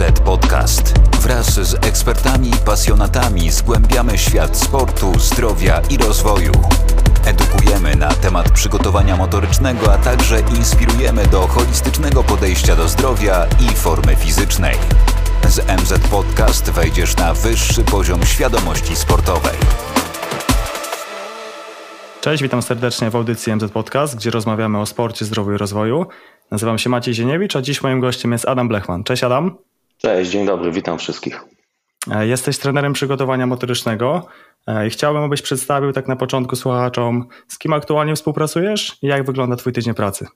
MZ Podcast. Wraz z ekspertami i pasjonatami zgłębiamy świat sportu, zdrowia i rozwoju. Edukujemy na temat przygotowania motorycznego, a także inspirujemy do holistycznego podejścia do zdrowia i formy fizycznej. Z MZ Podcast wejdziesz na wyższy poziom świadomości sportowej. Cześć, witam serdecznie w audycji MZ Podcast, gdzie rozmawiamy o sporcie, zdrowiu i rozwoju. Nazywam się Maciej Zieniewicz, a dziś moim gościem jest Adam Blechman. Cześć Adam. Cześć, dzień dobry, witam wszystkich. E, jesteś trenerem przygotowania motorycznego e, i chciałbym, abyś przedstawił tak na początku słuchaczom, z kim aktualnie współpracujesz i jak wygląda Twój tydzień pracy.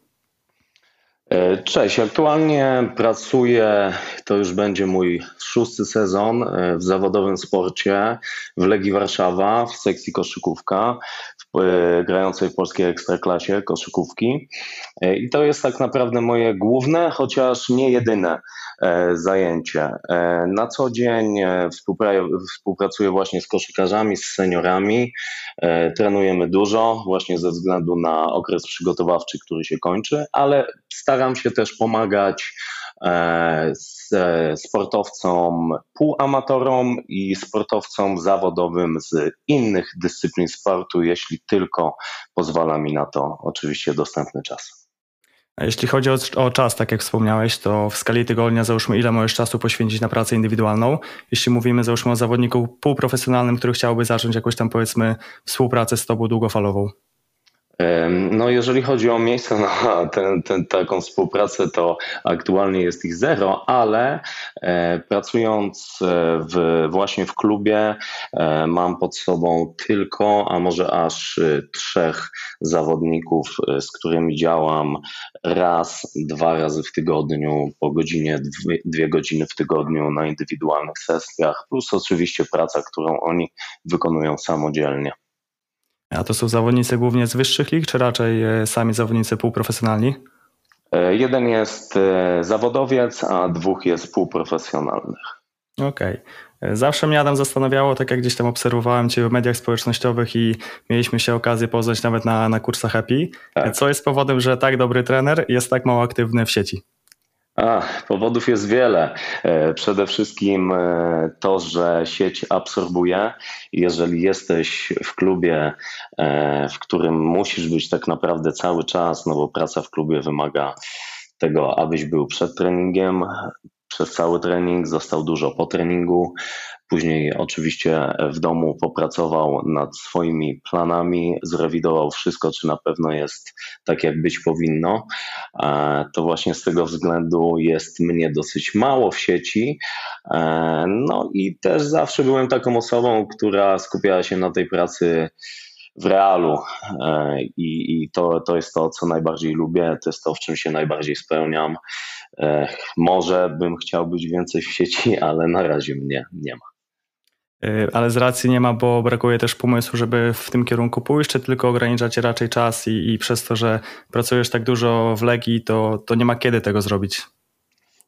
E, cześć, aktualnie pracuję, to już będzie mój szósty sezon w zawodowym sporcie w Legii Warszawa w sekcji koszykówka, w, grającej w polskiej ekstraklasie koszykówki. I to jest tak naprawdę moje główne, chociaż nie jedyne E, zajęcie. E, na co dzień e, współpracuję właśnie z koszykarzami, z seniorami. Trenujemy dużo, właśnie ze względu na okres przygotowawczy, który się kończy, ale staram się też pomagać sportowcom półamatorom i sportowcom zawodowym z innych dyscyplin sportu, jeśli tylko pozwala mi na to oczywiście dostępny czas. Jeśli chodzi o, o, czas, tak jak wspomniałeś, to w skali tygodnia załóżmy ile możesz czasu poświęcić na pracę indywidualną. Jeśli mówimy załóżmy o zawodniku półprofesjonalnym, który chciałby zacząć jakąś tam powiedzmy współpracę z tobą długofalową. No, jeżeli chodzi o miejsce na ten, ten, taką współpracę, to aktualnie jest ich zero, ale e, pracując e, w, właśnie w klubie, e, mam pod sobą tylko, a może aż trzech zawodników, z którymi działam raz, dwa razy w tygodniu, po godzinie, dwie, dwie godziny w tygodniu na indywidualnych sesjach, plus oczywiście praca, którą oni wykonują samodzielnie. A to są zawodnicy głównie z wyższych lig, czy raczej e, sami zawodnicy półprofesjonalni? E, jeden jest e, zawodowiec, a dwóch jest półprofesjonalnych. Okej. Okay. Zawsze mnie Adam zastanawiało, tak jak gdzieś tam obserwowałem Cię w mediach społecznościowych i mieliśmy się okazję poznać nawet na, na kursach Happy. Tak. Co jest powodem, że tak dobry trener jest tak mało aktywny w sieci? Powodów jest wiele. E, przede wszystkim e, to, że sieć absorbuje. Jeżeli jesteś w klubie, e, w którym musisz być tak naprawdę cały czas, no bo praca w klubie wymaga tego, abyś był przed treningiem, przez cały trening, został dużo po treningu. Później oczywiście w domu popracował nad swoimi planami, zrewidował wszystko, czy na pewno jest tak, jak być powinno. E, to właśnie z tego względu jest mnie dosyć mało w sieci. E, no i też zawsze byłem taką osobą, która skupiała się na tej pracy w realu e, i, i to, to jest to, co najbardziej lubię, to jest to, w czym się najbardziej spełniam. Może bym chciał być więcej w sieci, ale na razie mnie nie ma. Y, ale z racji nie ma, bo brakuje też pomysłu, żeby w tym kierunku pójść, czy tylko ograniczacie raczej czas i, i przez to, że pracujesz tak dużo w Legii, to, to nie ma kiedy tego zrobić?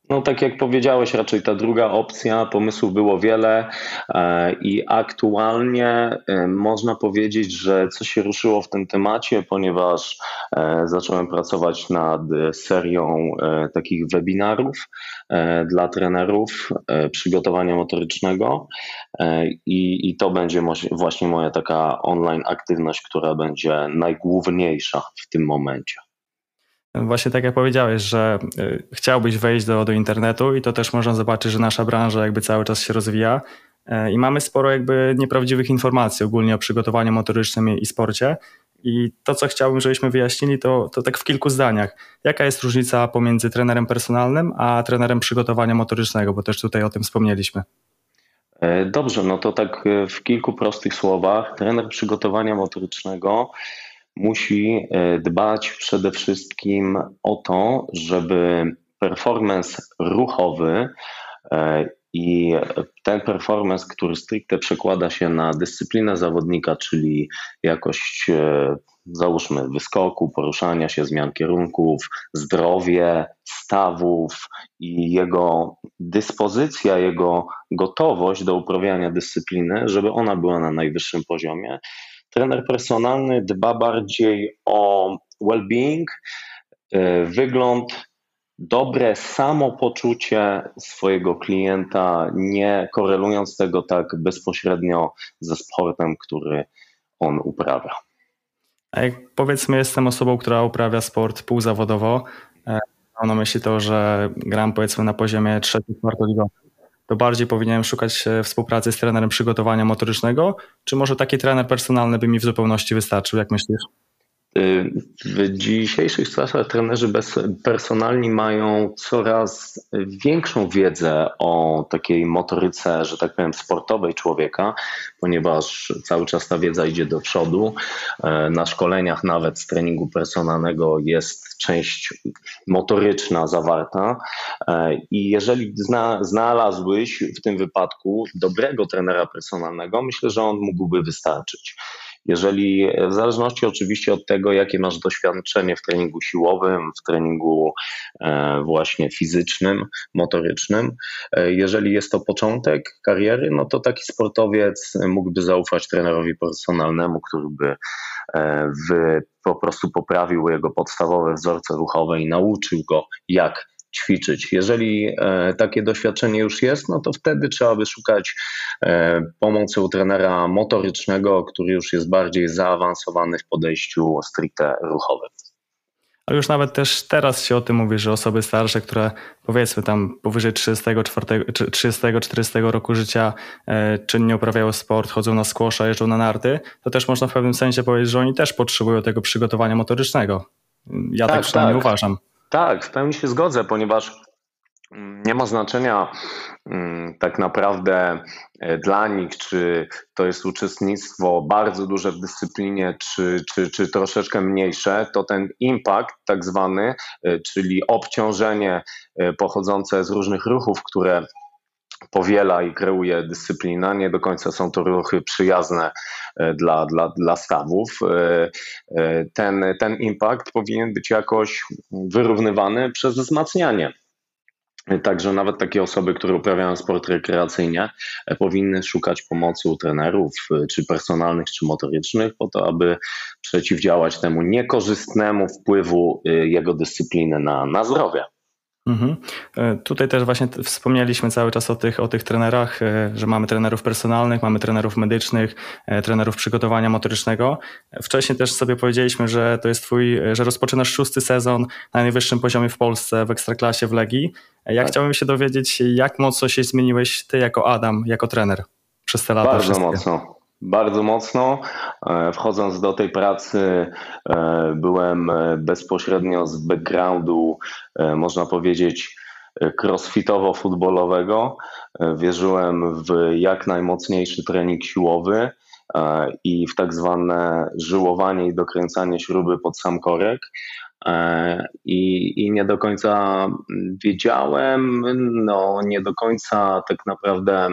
No, tak jak powiedziałeś, raczej ta druga opcja, pomysłów było wiele e, i aktualnie e, można powiedzieć, że coś się ruszyło w tym temacie, ponieważ e, zacząłem pracować nad serią takich webinarów dla trenerów przygotowania motorycznego i, i to będzie właśnie moja taka online aktywność, która będzie najgłówniejsza w tym momencie. Właśnie tak jak powiedziałeś, że y, chciałbyś wejść do, do internetu i to też można zobaczyć, że nasza branża jakby cały czas się rozwija y, i mamy sporo jakby nieprawdziwych informacji ogólnie o przygotowaniu motorycznym i sporcie. I to, co chciałbym, żebyśmy wyjaśnili, to, to tak w kilku zdaniach. Jaka jest różnica pomiędzy trenerem personalnym a trenerem przygotowania motorycznego, bo też tutaj o tym wspomnieliśmy. E, dobrze, no to tak e, w kilku prostych słowach. Trener przygotowania motorycznego musi e, dbać przede wszystkim o to, żeby performance ruchowy e, i ten performance, który stricte przekłada się na dyscyplinę zawodnika, czyli jakość, e, załóżmy, wyskoku, poruszania się, zmian kierunków, zdrowie, stawów i jego dyspozycja, jego gotowość do uprawiania dyscypliny, żeby ona była na najwyższym poziomie, trener personalny dba bardziej o well-being, e, wygląd dobre samopoczucie swojego klienta, nie korelując tego tak bezpośrednio ze sportem, który on uprawia. A jak powiedzmy, jestem osobą, która uprawia sport półzawodowo, e, mam myśli to, że gram powiedzmy na poziomie trzecim, czwartoligowym, to bardziej powinienem szukać współpracy z trenerem przygotowania motorycznego, czy może taki trener personalny by mi w zupełności wystarczył, jak myślisz? W dzisiejszych czasach trenerzy personalni mają coraz większą wiedzę o takiej motoryce, że tak powiem, sportowej człowieka, ponieważ cały czas ta wiedza idzie do przodu. E, na szkoleniach, nawet z treningu personalnego, jest część motoryczna zawarta. E, I jeżeli zna, znalazłbyś w tym wypadku dobrego trenera personalnego, myślę, że on mógłby wystarczyć. Jeżeli, w zależności oczywiście od tego, jakie masz doświadczenie w treningu siłowym, w treningu e, właśnie fizycznym, motorycznym, e, jeżeli jest to początek kariery, no to taki sportowiec mógłby zaufać trenerowi personalnemu, który by e, w, po prostu poprawił jego podstawowe wzorce ruchowe i nauczył go, jak ćwiczyć. Jeżeli e, takie doświadczenie już jest, no to wtedy trzeba by szukać e, pomocy u trenera motorycznego, który już jest bardziej zaawansowany w podejściu stricte ruchowym. Ale już nawet też teraz się o tym mówi, że osoby starsze, które powiedzmy tam powyżej 30-40 roku życia e, czynnie uprawiają sport, chodzą na skłosza, jeżdżą na narty, to też można w pewnym sensie powiedzieć, że oni też potrzebują tego przygotowania motorycznego. Ja tak, tak przynajmniej tak. uważam. Tak, w pełni się zgodzę, ponieważ mm, nie ma znaczenia mm, tak naprawdę e, dla nich, czy to jest uczestnictwo bardzo duże w dyscyplinie, czy, czy, czy troszeczkę mniejsze, to ten impact tak zwany, e, czyli obciążenie e, pochodzące z różnych ruchów, które powiela i kreuje dyscyplina. Nie do końca są to ruchy przyjazne e, dla, dla, dla stawów. E, e, ten, ten impact powinien być jakoś wyrównywany przez wzmacnianie. Także nawet takie osoby, które uprawiają sport rekreacyjnie, powinny szukać pomocy u trenerów, czy personalnych, czy motorycznych, po to, aby przeciwdziałać temu niekorzystnemu wpływu jego dyscypliny na, na zdrowie. Mhm. E, tutaj też właśnie wspomnieliśmy cały czas o tych, o tych trenerach, e, że mamy trenerów personalnych, mamy trenerów medycznych, e, trenerów przygotowania motorycznego. Wcześniej też sobie powiedzieliśmy, że to jest twój, że rozpoczynasz szósty sezon na najwyższym poziomie w Polsce, w Ekstraklasie, w Legii. Ja tak. chciałbym się dowiedzieć, jak mocno się zmieniłeś ty jako Adam, jako trener przez te lata Bardzo wszystkie. mocno bardzo mocno. E, wchodząc do tej pracy, e, byłem e, bezpośrednio z backgroundu, można powiedzieć, crossfitowo-futbolowego. Wierzyłem w jak najmocniejszy trening siłowy i w tak zwane żyłowanie i dokręcanie śruby pod sam korek. I, I nie do końca wiedziałem, no nie do końca tak naprawdę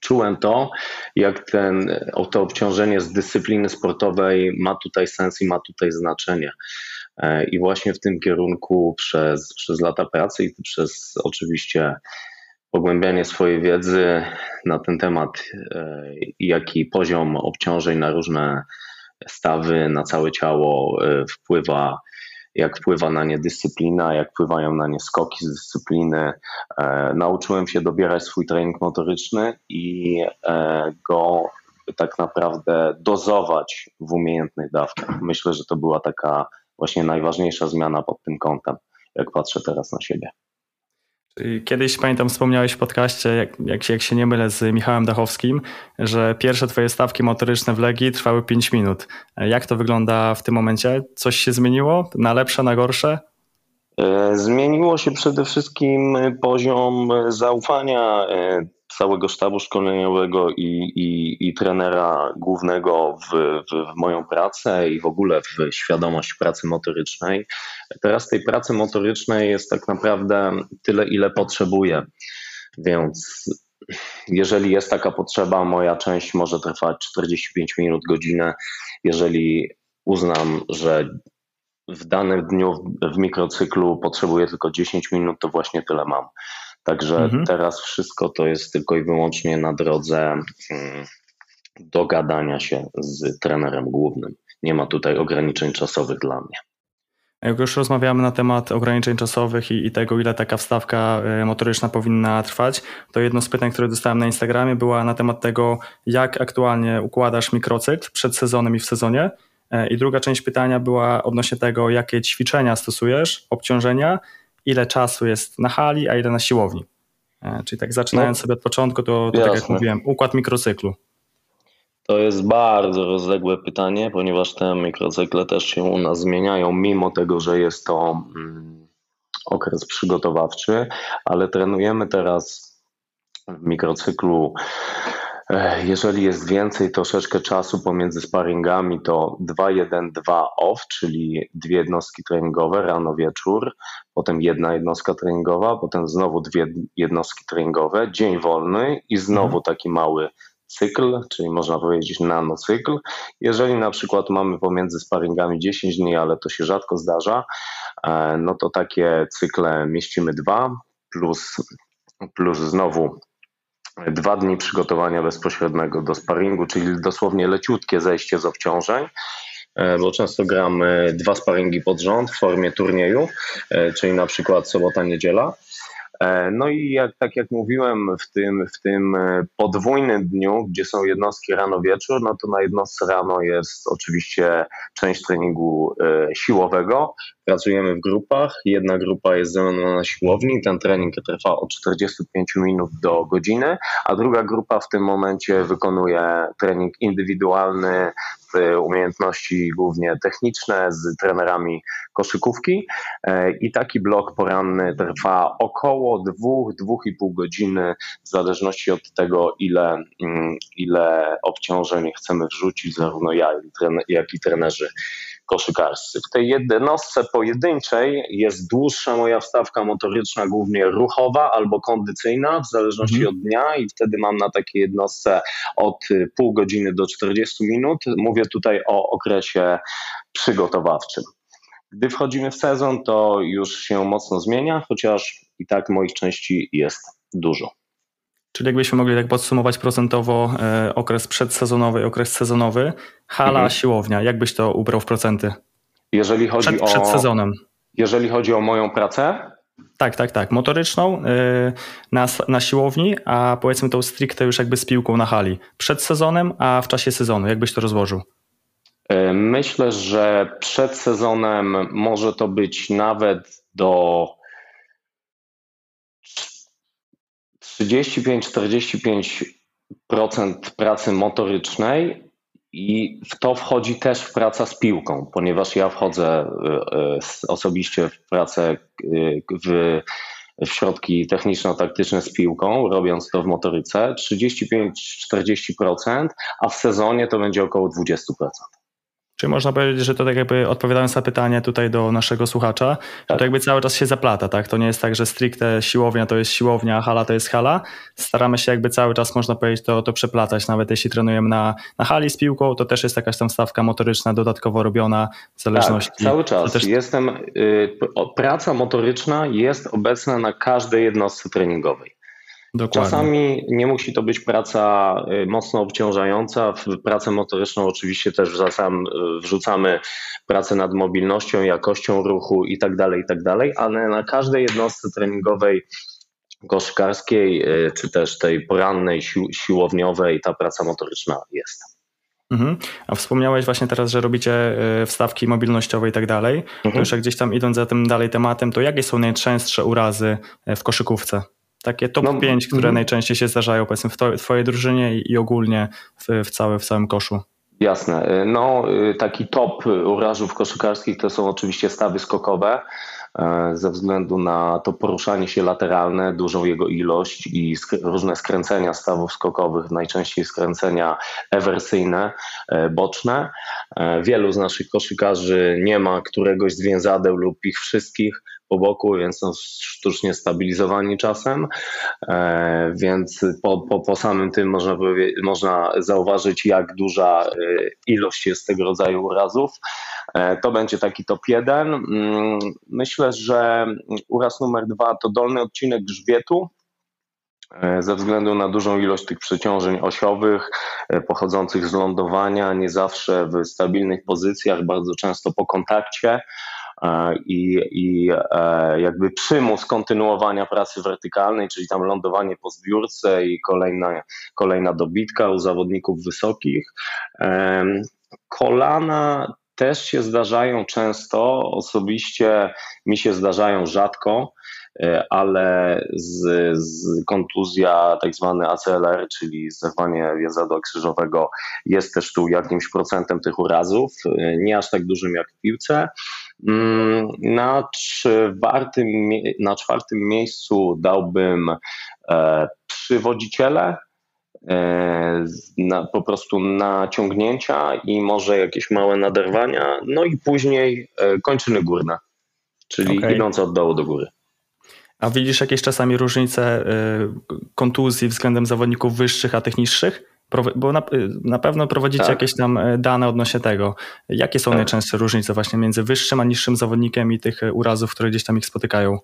czułem to, jak ten, to obciążenie z dyscypliny sportowej ma tutaj sens i ma tutaj znaczenie. E, I właśnie w tym kierunku przez, przez lata pracy i przez oczywiście pogłębianie swojej wiedzy na ten temat, e, jaki poziom obciążeń na różne stawy, na całe ciało e, wpływa jak wpływa na nie dyscyplina, jak wpływają na nie skoki z dyscypliny. E, nauczyłem się dobierać swój trening motoryczny i e, go tak naprawdę dozować w umiejętnych dawkach. Myślę, że to była taka właśnie najważniejsza zmiana pod tym kątem, jak patrzę teraz na siebie. Kiedyś pamiętam, wspomniałeś w podcaście, jak, jak, jak się nie mylę, z Michałem Dachowskim, że pierwsze twoje stawki motoryczne w Legii trwały 5 minut. Jak to wygląda w tym momencie? Coś się zmieniło? Na lepsze, na gorsze? E, zmieniło się przede wszystkim poziom zaufania e, całego sztabu szkoleniowego i, i, i trenera głównego w, w, w, moją pracę i w ogóle w świadomość pracy motorycznej. Teraz tej pracy motorycznej jest tak naprawdę tyle, ile potrzebuję. Więc jeżeli jest taka potrzeba, moja część może trwać 45 minut, godzinę. Jeżeli uznam, że w danym dniu w mikrocyklu potrzebuję tylko 10 minut, to właśnie tyle mam. Także mhm. teraz wszystko to jest tylko i wyłącznie na drodze mm, dogadania się z trenerem głównym. Nie ma tutaj ograniczeń czasowych dla mnie. Jak już rozmawiamy na temat ograniczeń czasowych i, i, tego, ile taka wstawka e, motoryczna powinna trwać, to jedno z pytań, które dostałem na Instagramie, była na temat tego, jak aktualnie układasz mikrocykl przed sezonem i w sezonie. E, I druga część pytania była odnośnie tego, jakie ćwiczenia stosujesz, obciążenia, ile czasu jest na hali, a ile na siłowni. E, czyli tak zaczynając no, sobie od początku, to, to tak jak mówiłem, układ mikrocyklu. To jest bardzo rozległe pytanie, ponieważ te mikrocykle też się u nas zmieniają, mimo tego, że jest to mm, okres przygotowawczy, ale trenujemy teraz w mikrocyklu. Jeżeli jest więcej troszeczkę czasu pomiędzy sparingami, to 2-1-2 off, czyli dwie jednostki treningowe, rano, wieczór, potem jedna jednostka treningowa, potem znowu dwie jednostki treningowe, dzień wolny i znowu mhm. taki mały cykl, czyli można powiedzieć nanocykl. Jeżeli na przykład mamy pomiędzy sparingami 10 dni, ale to się rzadko zdarza, e, no to takie cykle mieścimy dwa plus, plus znowu dwa dni przygotowania bezpośredniego do sparingu, czyli dosłownie leciutkie zejście z obciążeń e, bo często gramy dwa sparingi pod rząd w formie turnieju, e, czyli na przykład sobota, niedziela. E, no i jak, tak jak mówiłem, w tym, w tym e, podwójnym dniu, gdzie są jednostki rano-wieczór, no to na jednostce rano jest oczywiście część treningu e, siłowego. Pracujemy w grupach. Jedna grupa jest ze mną na siłowni. Ten trening trwa od 45 minut do godziny, a druga grupa w tym momencie wykonuje trening indywidualny umiejętności głównie techniczne z trenerami koszykówki. E, i taki blok poranny trwa około 2-2,5 godziny w zależności od tego ile, mm, ile obciążeń chcemy wrzucić zarówno ja jak i trenerzy koszykarscy. W tej jednostce pojedynczej jest dłuższa moja wstawka motoryczna, głównie ruchowa albo kondycyjna, w zależności mhm. od dnia i wtedy mam na takiej jednostce od pół godziny do 40 minut. Mówię tutaj o okresie przygotowawczym. Gdy wchodzimy w sezon, to już się mocno zmienia, chociaż i tak moich części jest dużo. Czyli jakbyśmy mogli tak podsumować procentowo e, okres przedsezonowy i okres sezonowy, hala, mhm. siłownia, jak byś to ubrał w procenty? Jeżeli chodzi przed, o... Przed sezonem. Jeżeli chodzi o moją pracę? Tak, tak, tak. Motoryczną e, na, na siłowni, a powiedzmy tą stricte już jakby z piłką na hali. Przed sezonem, a w czasie sezonu. Jak byś to rozłożył? E, myślę, że przed sezonem może to być nawet do 35-45% pracy motorycznej i w to wchodzi też praca z piłką, ponieważ ja wchodzę e, e, osobiście w pracę w, w środki techniczno-taktyczne z piłką, robiąc to w motoryce 35-40%, a w sezonie to będzie około 20%. Czyli można powiedzieć, że to tak jakby odpowiadając na pytanie tutaj do naszego słuchacza, tak. to jakby cały czas się zaplata, tak? To nie jest tak, że stricte siłownia to jest siłownia, hala to jest hala. Staramy się jakby cały czas, można powiedzieć, to, to przeplatać. Nawet jeśli trenujemy na, na hali z piłką, to też jest jakaś tam stawka motoryczna dodatkowo robiona w zależności. Tak, cały czas. Też... Jestem, y, praca motoryczna jest obecna na każdej jednostce treningowej. Dokładnie. Czasami nie musi to być praca y, mocno obciążająca. W pracę motoryczną oczywiście też y, wrzucamy pracę nad mobilnością, jakością ruchu itd., tak itd., tak ale na każdej jednostce treningowej koszykarskiej, y, czy też tej porannej, siłowniowej ta praca motoryczna jest. Mhm. A wspomniałeś właśnie teraz, że robicie wstawki mobilnościowe i tak dalej. Mhm. To już jak gdzieś tam idąc za tym dalej tematem, to jakie są najczęstsze urazy w koszykówce? Takie top no, 5, które mm. najczęściej się zdarzają powiedzmy w, to, twojej drużynie i, ogólnie w, w, całe, w całym koszu. Jasne. No, y, taki top urażów koszykarskich to są oczywiście stawy skokowe e, ze względu na to poruszanie się lateralne, dużą jego ilość i różne skręcenia stawów skokowych, najczęściej skręcenia ewersyjne, e, boczne. E, wielu z naszych koszykarzy nie ma któregoś z więzadeł lub ich wszystkich po boku, więc są sztucznie stabilizowani czasem, e, więc po, po, po samym tym można, można zauważyć, jak duża e, ilość jest tego rodzaju urazów. E, to będzie taki top jeden. Mm, myślę, że uraz numer dwa to dolny odcinek grzbietu, ze względu na dużą ilość tych przeciążeń osiowych pochodzących z lądowania, nie zawsze w stabilnych pozycjach, bardzo często po kontakcie, i, i jakby przymus kontynuowania pracy wertykalnej, czyli tam lądowanie po zbiórce i kolejna, kolejna dobitka u zawodników wysokich. Kolana też się zdarzają często, osobiście mi się zdarzają rzadko, e, ale z, z kontuzja tak zwany ACLR, czyli zerwanie więzadła krzyżowego jest też tu jakimś procentem tych urazów, e, nie aż tak dużym jak w piłce. Mm, na czwartym, na czwartym miejscu dałbym e, przywodziciele, E, na, po prostu naciągnięcia i może jakieś małe naderwania, no i później e, kończyny górne, czyli okay. idące od dołu do góry. A widzisz jakieś czasami różnice e, kontuzji względem zawodników wyższych, a tych niższych? Bo na, na pewno prowadzicie tak. jakieś tam dane odnośnie tego. Jakie są tak. najczęstsze różnice właśnie między wyższym a niższym zawodnikiem i tych urazów, które gdzieś tam ich spotykają?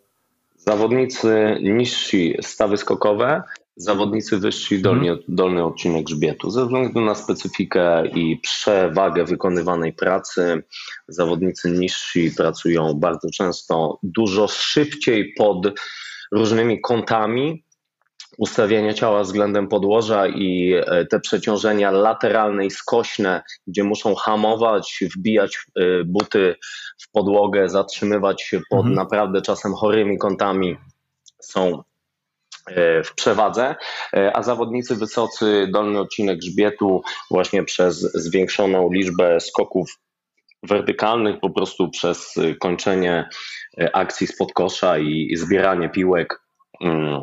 Zawodnicy niżsi stawy skokowe zawodnicy wyżsi dolny, mhm. dolny odcinek grzbietu. Ze względu na specyfikę i przewagę wykonywanej pracy, zawodnicy niżsi pracują bardzo często dużo szybciej pod różnymi kątami ustawienia ciała względem podłoża i e, te przeciążenia lateralne i skośne, gdzie muszą hamować, wbijać e, buty w podłogę, zatrzymywać się pod mhm. naprawdę czasem chorymi kątami, są w przewadze, e, a zawodnicy wysocy dolny odcinek grzbietu właśnie przez zwiększoną liczbę skoków wertykalnych, po prostu przez kończenie e, akcji spod kosza i zbieranie piłek. Mm,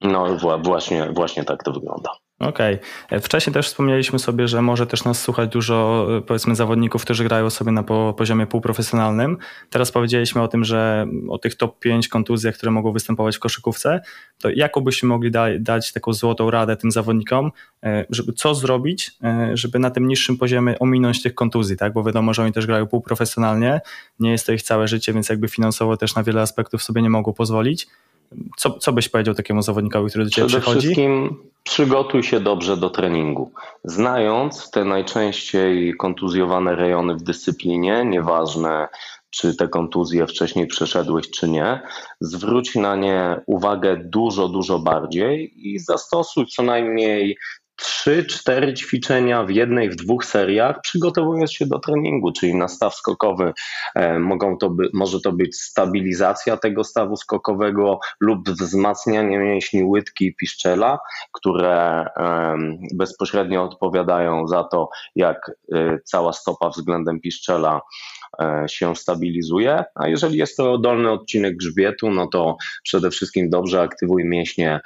no właśnie, właśnie tak to wygląda. Okej. Okay. Wcześniej też wspomnieliśmy sobie, że może też nas słuchać dużo powiedzmy zawodników, którzy grają sobie na poziomie półprofesjonalnym. Teraz powiedzieliśmy o tym, że o tych top 5 kontuzjach, które mogą występować w koszykówce, to jaką byśmy mogli da dać taką złotą radę tym zawodnikom, e, żeby co zrobić, e, żeby na tym niższym poziomie ominąć tych kontuzji, tak? Bo wiadomo, że oni też grają półprofesjonalnie, nie jest to ich całe życie, więc jakby finansowo też na wiele aspektów sobie nie mogą pozwolić. Co, co byś powiedział takiemu zawodnikowi, który do Ciebie Przede przychodzi? Wszystkim przygotuj się dobrze do treningu. Znając te najczęściej kontuzjowane rejony w dyscyplinie, nieważne czy te kontuzje wcześniej przeszedłeś, czy nie, zwróć na nie uwagę dużo, dużo bardziej i zastosuj co najmniej trzy, cztery ćwiczenia w jednej, w dwóch seriach, przygotowując się do treningu, czyli na staw skokowy. E, mogą to by, może to być stabilizacja tego stawu skokowego lub wzmacnianie mięśni łydki i piszczela, które bezpośrednio odpowiadają za to, jak e, cała stopa względem piszczela się stabilizuje, a jeżeli jest to dolny odcinek grzbietu, no to przede wszystkim dobrze aktywuj mięśnie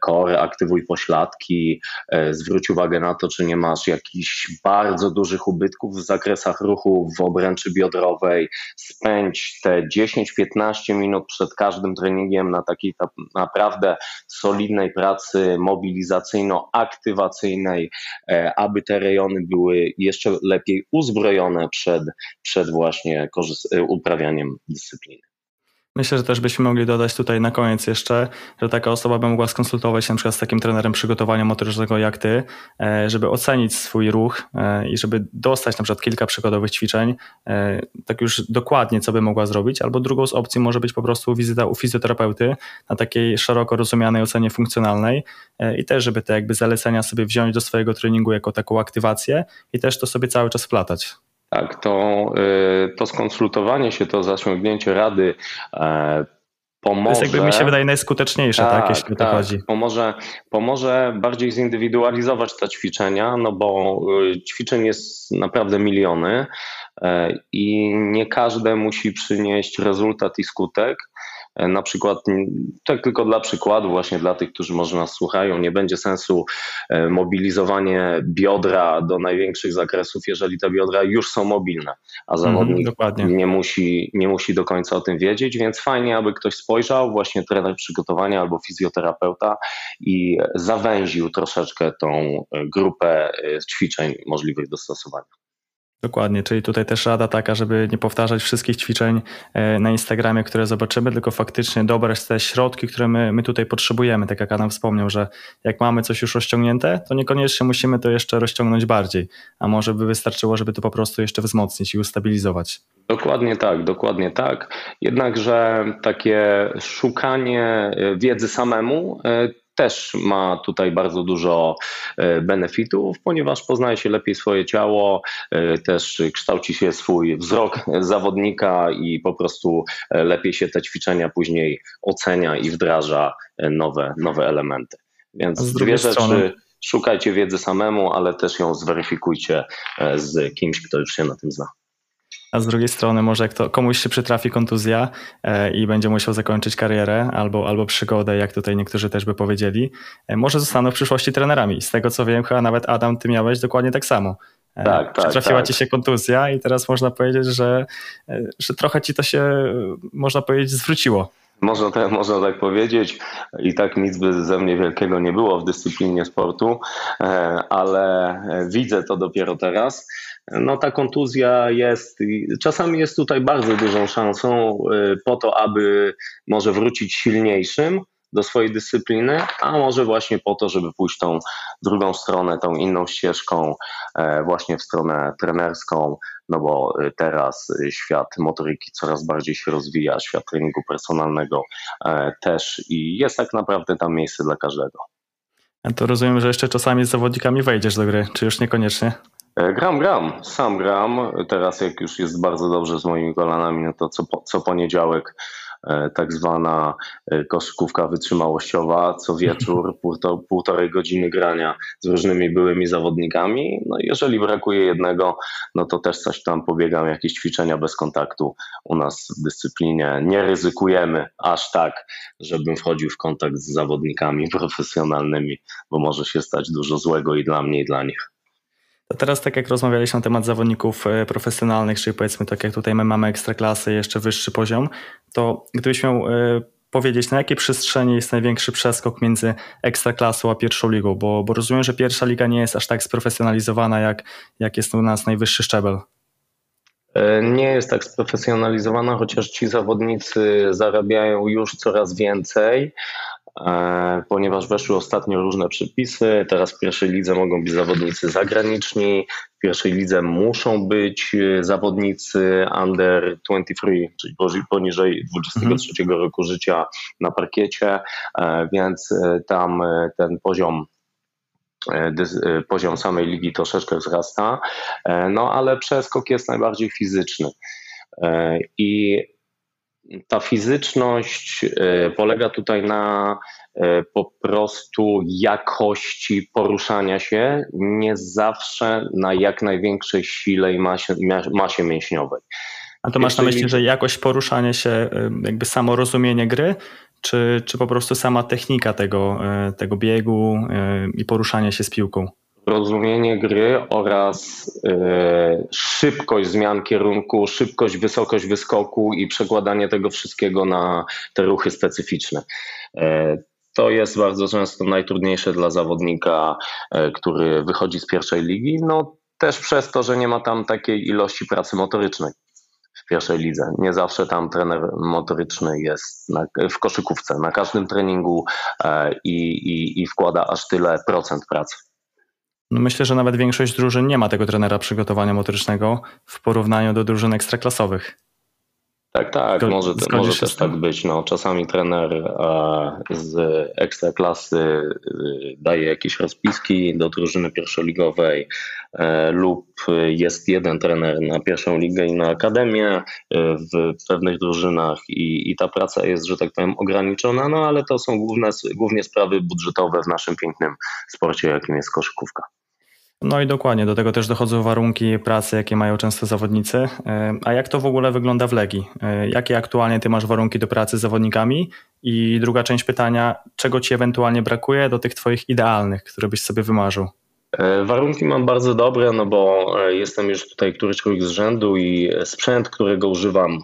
kory, e, aktywuj pośladki, e, zwróć uwagę na to, czy nie masz jakichś bardzo dużych ubytków w zakresach ruchu w obręczy biodrowej, spędź te 10-15 minut przed każdym treningiem na takiej naprawdę solidnej pracy mobilizacyjno-aktywacyjnej, aby te rejony były jeszcze lepiej uzbrojone przed, przed właśnie uprawianiem dyscypliny. Myślę, że też byśmy mogli dodać tutaj na koniec jeszcze, że taka osoba by mogła skonsultować się na przykład z takim trenerem przygotowania motorycznego jak ty, e, żeby ocenić swój ruch e, i żeby dostać na przykład kilka przykładowych ćwiczeń, e, tak już dokładnie, co by mogła zrobić, albo drugą z opcji może być po prostu wizyta u fizjoterapeuty na takiej szeroko rozumianej ocenie funkcjonalnej i też, żeby te jakby zalecenia sobie wziąć do swojego treningu jako taką aktywację i też to sobie cały czas wplatać. Tak, to, y, to skonsultowanie się, to zasięgnięcie rady pomoże. To jest jakby mi się wydaje najskuteczniejsze, tak, tak jeśli tak, tak. chodzi. Pomoże, pomoże bardziej zindywidualizować te ćwiczenia, no bo y, ćwiczeń jest naprawdę miliony e, i nie każde musi przynieść rezultat i skutek. E, na przykład, tak tylko dla przykładu, właśnie dla tych, którzy może nas słuchają, nie będzie sensu e, mobilizowanie biodra do największych zakresów, jeżeli te biodra już są mobilne, a mhm, zawodnik mm, nie, musi, nie musi do końca o tym wiedzieć, więc fajnie, aby ktoś spojrzał, właśnie trener przygotowania albo fizjoterapeuta i zawęził troszeczkę tą grupę e, ćwiczeń możliwych do stosowania. Dokładnie, czyli tutaj też rada taka, żeby nie powtarzać wszystkich ćwiczeń e, na Instagramie, które zobaczymy, tylko faktycznie dobrać te środki, które my, my tutaj potrzebujemy. Tak jak Adam wspomniał, że jak mamy coś już rozciągnięte, to niekoniecznie musimy to jeszcze rozciągnąć bardziej, a może by wystarczyło, żeby to po prostu jeszcze wzmocnić i ustabilizować. Dokładnie tak, dokładnie tak. Jednakże takie szukanie e, wiedzy samemu e, też ma tutaj bardzo dużo e, benefitów, ponieważ poznaje się lepiej swoje ciało, e, też kształci się swój wzrok zawodnika i po prostu e, lepiej się te ćwiczenia później ocenia i wdraża nowe, nowe elementy. Więc dwie rzeczy. Strony szukajcie wiedzy samemu, ale też ją zweryfikujcie z kimś, kto już się na tym zna. A z drugiej strony, może jak to komuś się przytrafi kontuzja e, i będzie musiał zakończyć karierę albo, albo przygodę, jak tutaj niektórzy też by powiedzieli, e, może zostaną w przyszłości trenerami. Z tego co wiem, chyba nawet Adam, ty miałeś dokładnie tak samo. E, tak, tak, Przytrafiła tak. ci się kontuzja i teraz można powiedzieć, że, że trochę ci to się, można powiedzieć, zwróciło. Można tak, można tak powiedzieć. I tak nic by ze mnie wielkiego nie było w dyscyplinie sportu, ale widzę to dopiero teraz no ta kontuzja jest, czasami jest tutaj bardzo dużą szansą y, po to, aby może wrócić silniejszym do swojej dyscypliny, a może właśnie po to, żeby pójść tą drugą stronę, tą inną ścieżką, e, właśnie w stronę trenerską, no bo y, teraz świat motoryki coraz bardziej się rozwija, świat treningu personalnego e, też i jest tak naprawdę tam miejsce dla każdego. Ja to rozumiem, że jeszcze czasami z zawodnikami wejdziesz do gry, czy już niekoniecznie? E, gram, gram, sam gram. Teraz jak już jest bardzo dobrze z moimi kolanami, no to co, co poniedziałek e, tak zwana e, koszykówka wytrzymałościowa, co wieczór półtorej godziny grania z różnymi byłymi zawodnikami. No jeżeli brakuje jednego, no to też coś tam pobiegam, jakieś ćwiczenia bez kontaktu u nas w dyscyplinie. Nie ryzykujemy aż tak, żebym wchodził w kontakt z zawodnikami profesjonalnymi, bo może się stać dużo złego i dla mnie, i dla nich. To teraz tak jak rozmawialiśmy na temat zawodników e, profesjonalnych, czyli powiedzmy tak jak tutaj my mamy ekstraklasy, jeszcze wyższy poziom, to gdybyś miał e, powiedzieć, na jakiej przestrzeni jest największy przeskok między ekstraklasą a pierwszą ligą, bo, bo rozumiem, że pierwsza liga nie jest aż tak sprofesjonalizowana, jak, jak jest u nas najwyższy szczebel. E, nie jest tak sprofesjonalizowana, chociaż ci zawodnicy zarabiają już coraz więcej, ponieważ weszły ostatnio różne przepisy. Teraz w pierwszej lidze mogą być zawodnicy zagraniczni, w pierwszej lidze muszą być e, zawodnicy under 23, czyli poniżej 23 mhm. roku życia na parkiecie, e, więc tam ten poziom poziom samej ligi troszeczkę wzrasta, no ale przeskok jest najbardziej fizyczny. I ta fizyczność e, polega tutaj na e, po prostu jakości poruszania się, nie zawsze na jak największej sile i masie, masie mięśniowej. A to masz na myśli, że jakość poruszania się, e, jakby samo rozumienie gry, czy, czy po prostu sama technika tego, tego biegu i poruszania się z piłką? Rozumienie gry oraz e, szybkość zmian kierunku, szybkość, wysokość wyskoku i przekładanie tego wszystkiego na te ruchy specyficzne. E, to jest bardzo często najtrudniejsze dla zawodnika, e, który wychodzi z pierwszej ligi. No też przez to, że nie ma tam takiej ilości pracy motorycznej w pierwszej lidze. Nie zawsze tam trener motoryczny jest na, w koszykówce, na każdym treningu i, i, i wkłada aż tyle procent pracy. No myślę, że nawet większość drużyn nie ma tego trenera przygotowania motorycznego w porównaniu do drużyn ekstraklasowych. Tak, tak, może, może też tak być. No, czasami trener e, z ekstraklasy e, daje jakieś rozpiski do drużyny pierwszoligowej e, lub jest jeden trener na pierwszą ligę i na akademię w pewnych drużynach i, i ta praca jest, że tak powiem, ograniczona, no ale to są główne, głównie sprawy budżetowe w naszym pięknym sporcie, jakim jest koszykówka. No i dokładnie, do tego też dochodzą warunki pracy, jakie mają często zawodnicy. E, a jak to w ogóle wygląda w Legii? E, jakie aktualnie ty masz warunki do pracy z zawodnikami? I druga część pytania, czego ci ewentualnie brakuje do tych twoich idealnych, które byś sobie wymarzył? E, warunki mam bardzo dobre, no bo jestem już tutaj któryś z rzędu i sprzęt, którego używam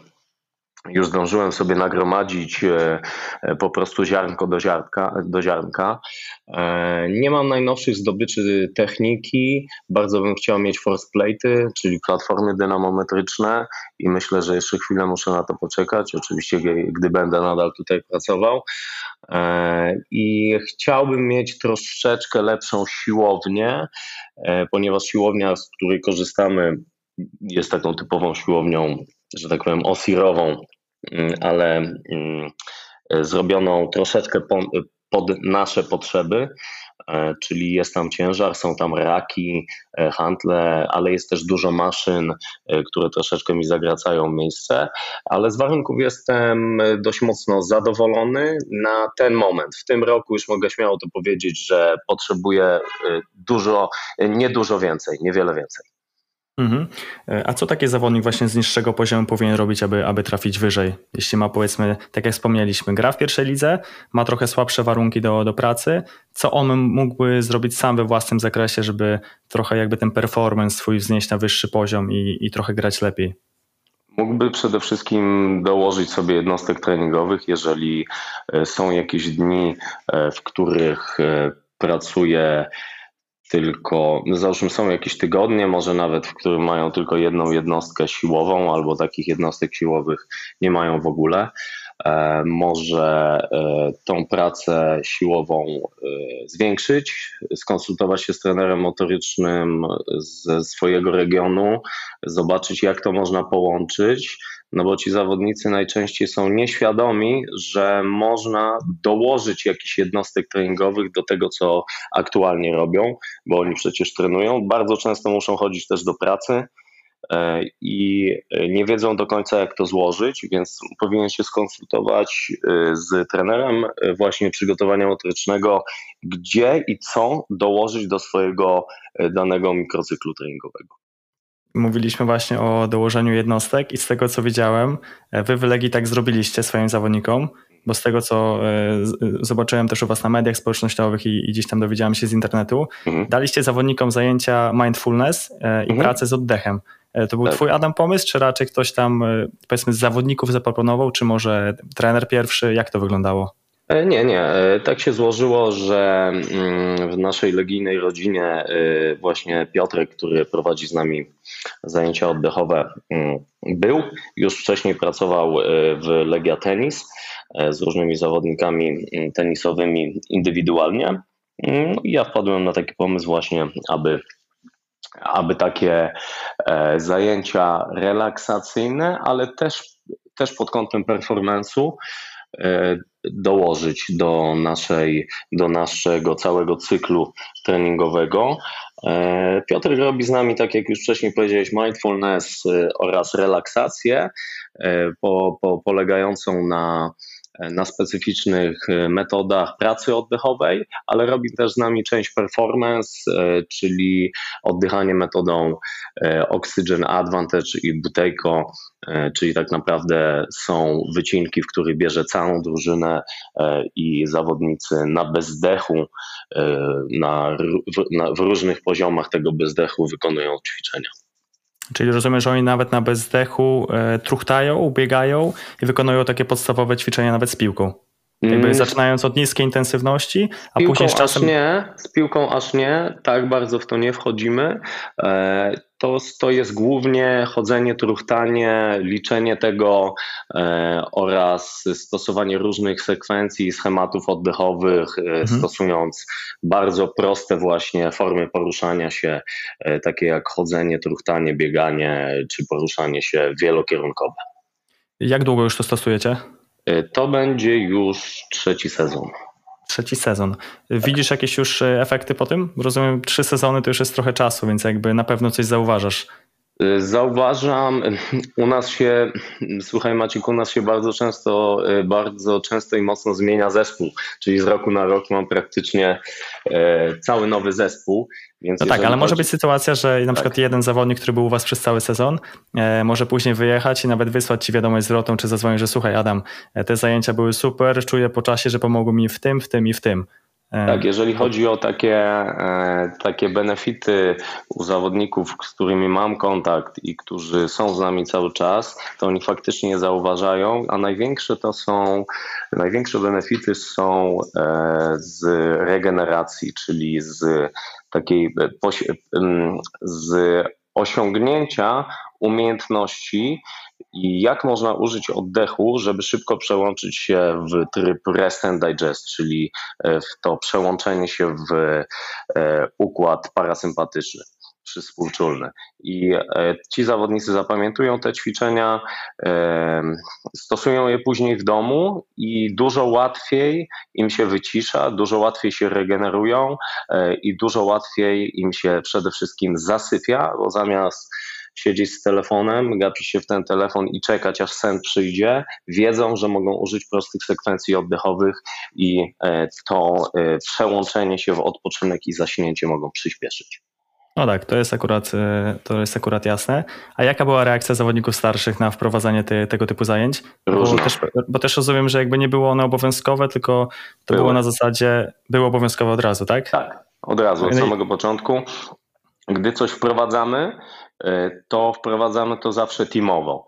już zdążyłem sobie nagromadzić e, e, po prostu ziarnko do, ziarnka, do ziarnka. E, nie mam najnowszych zdobyczy techniki. Bardzo bym chciał mieć force plate'y, czyli platformy dynamometryczne i myślę, że jeszcze chwilę muszę na to poczekać. Oczywiście, gdy będę nadal tutaj pracował. I chciałbym mieć troszeczkę lepszą siłownię, ponieważ siłownia, z której korzystamy, jest taką typową siłownią że tak powiem, osirową, ale mm, zrobioną troszeczkę pod nasze potrzeby, e, czyli jest tam ciężar, są tam raki, e, handle, ale jest też dużo maszyn, e, które troszeczkę mi zagracają miejsce, ale z warunków jestem dość mocno zadowolony na ten moment. W tym roku już mogę śmiało to powiedzieć, że potrzebuję dużo, nie dużo więcej, niewiele więcej. Mhm. E, a co taki zawodnik właśnie z niższego poziomu powinien robić, aby, aby trafić wyżej? Jeśli ma powiedzmy, tak jak wspomnieliśmy, gra w pierwszej lidze, ma trochę słabsze warunki do, do pracy, co on mógłby zrobić sam we własnym zakresie, żeby trochę jakby ten performance swój wznieść na wyższy poziom i, i trochę grać lepiej? Mógłby przede wszystkim dołożyć sobie jednostek treningowych, jeżeli e, są jakieś dni, e, w których pracuje tylko, no załóżmy są jakieś tygodnie, może nawet, w którym mają tylko jedną jednostkę siłową, albo takich jednostek siłowych nie mają w ogóle. E, może e, tą pracę siłową e, zwiększyć, skonsultować się z trenerem motorycznym ze swojego regionu, zobaczyć, jak to można połączyć no bo ci zawodnicy najczęściej są nieświadomi, że można dołożyć jakiś jednostek treningowych do tego, co aktualnie robią, bo oni przecież trenują. Bardzo często muszą chodzić też do pracy e, i nie wiedzą do końca, jak to złożyć, więc powinien się skonsultować e, z trenerem e, właśnie przygotowania motorycznego, gdzie i co dołożyć do swojego danego mikrocyklu treningowego mówiliśmy właśnie o dołożeniu jednostek i z tego co widziałem, e, wy w Legii tak zrobiliście swoim zawodnikom, bo z tego co e, zobaczyłem też u was na mediach społecznościowych i, i gdzieś tam dowiedziałem się z internetu, mhm. daliście zawodnikom zajęcia mindfulness e, i mhm. pracę z oddechem. To był tak. twój Adam pomysł, czy raczej ktoś tam powiedzmy z zawodników zaproponował, czy może trener pierwszy, jak to wyglądało? E, nie, nie. E, tak się złożyło, że mm, w naszej legijnej rodzinie e, właśnie Piotrek, który prowadzi z nami zajęcia oddechowe, mm, był. Już wcześniej pracował w Legia Tenis z różnymi zawodnikami mm, tenisowymi indywidualnie. Ja wpadłem na taki pomysł właśnie, aby aby takie zajęcia relaksacyjne, ale też, też pod kątem performance'u dołożyć do, naszej, do naszego całego cyklu treningowego. E, Piotr robi z nami, tak jak już wcześniej powiedziałeś, mindfulness e, oraz relaksację po, po, polegającą na na specyficznych e, metodach pracy oddechowej, ale robi też z nami część performance, e, czyli oddychanie metodą e, Oxygen Advantage i Buteyko, czyli tak naprawdę są wycinki, w których bierze całą drużynę i zawodnicy na bezdechu, na, na, w różnych poziomach tego bezdechu wykonują ćwiczenia. Czyli rozumiem, że oni nawet na bezdechu e, truchtają, biegają i wykonują takie podstawowe ćwiczenia nawet z piłką. Jakby mm. zaczynając od niskiej intensywności, a piłką później z czasem. Nie, z piłką aż nie, tak bardzo w to nie wchodzimy. E, to, to jest głównie chodzenie, truchtanie, liczenie tego e, oraz stosowanie różnych sekwencji, schematów oddechowych, e, mhm. stosując bardzo proste właśnie formy poruszania się, takie jak chodzenie, truchtanie, bieganie czy poruszanie się wielokierunkowe. Jak długo już to stosujecie? E, to będzie już trzeci sezon. Trzeci sezon. Widzisz jakieś już e, efekty po tym? Rozumiem, trzy sezony to już jest trochę czasu, więc jakby na pewno coś zauważasz. E, zauważam, u nas się, słuchaj Maciek, u nas się bardzo często, bardzo często i mocno zmienia zespół, czyli z roku na rok mam praktycznie cały nowy zespół więc no tak, ale chodzi... może być sytuacja, że na tak. przykład jeden zawodnik, który był u was przez cały sezon, e, może później wyjechać i nawet wysłać ci wiadomość zwrotną, czy zadzwonić, że słuchaj Adam, e, te zajęcia były super, czuję po czasie, że pomogły mi w tym, w tym i w tym. Tak, jeżeli chodzi o takie, e, takie benefity u zawodników, z którymi mam kontakt i którzy są z nami cały czas, to oni faktycznie je zauważają, a największe to są, największe benefity są e, z regeneracji, czyli z takiej, z osiągnięcia umiejętności i jak można użyć oddechu, żeby szybko przełączyć się w tryb rest and digest, czyli e, w to przełączenie się w e, układ parasympatyczny współczulny. I e, ci zawodnicy zapamiętują te ćwiczenia, stosują je później w domu i dużo łatwiej im się wycisza, dużo łatwiej się regenerują i dużo łatwiej im się przede wszystkim zasypia, bo zamiast siedzieć z telefonem, gapić się w ten telefon i czekać, aż sen przyjdzie, wiedzą, że mogą użyć prostych sekwencji oddechowych i e, to e, przełączenie się w odpoczynek i zaśnięcie mogą przyspieszyć. No tak, to jest akurat, e, to jest akurat jasne. A jaka była reakcja zawodników starszych na wprowadzanie te, tego typu zajęć? Bo też, bo też, rozumiem, że jakby nie było one obowiązkowe, tylko to było, było na zasadzie, było obowiązkowe od razu, tak? Tak, od razu, od no samego początku. Gdy coś wprowadzamy, to wprowadzamy to zawsze teamowo.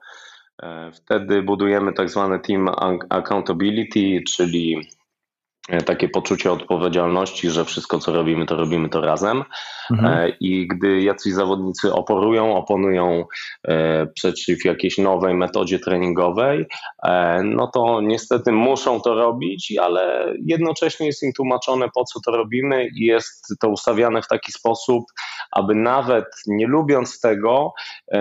E, wtedy budujemy tak zwany team accountability, czyli E, takie poczucie odpowiedzialności, że wszystko co robimy, to robimy to razem. Mhm. E, I gdy jacyś zawodnicy oporują, oponują e, przeciw jakiejś nowej metodzie treningowej, no to niestety muszą to robić, ale jednocześnie jest im tłumaczone, po co to robimy i jest to ustawiane w taki sposób, aby nawet nie lubiąc tego,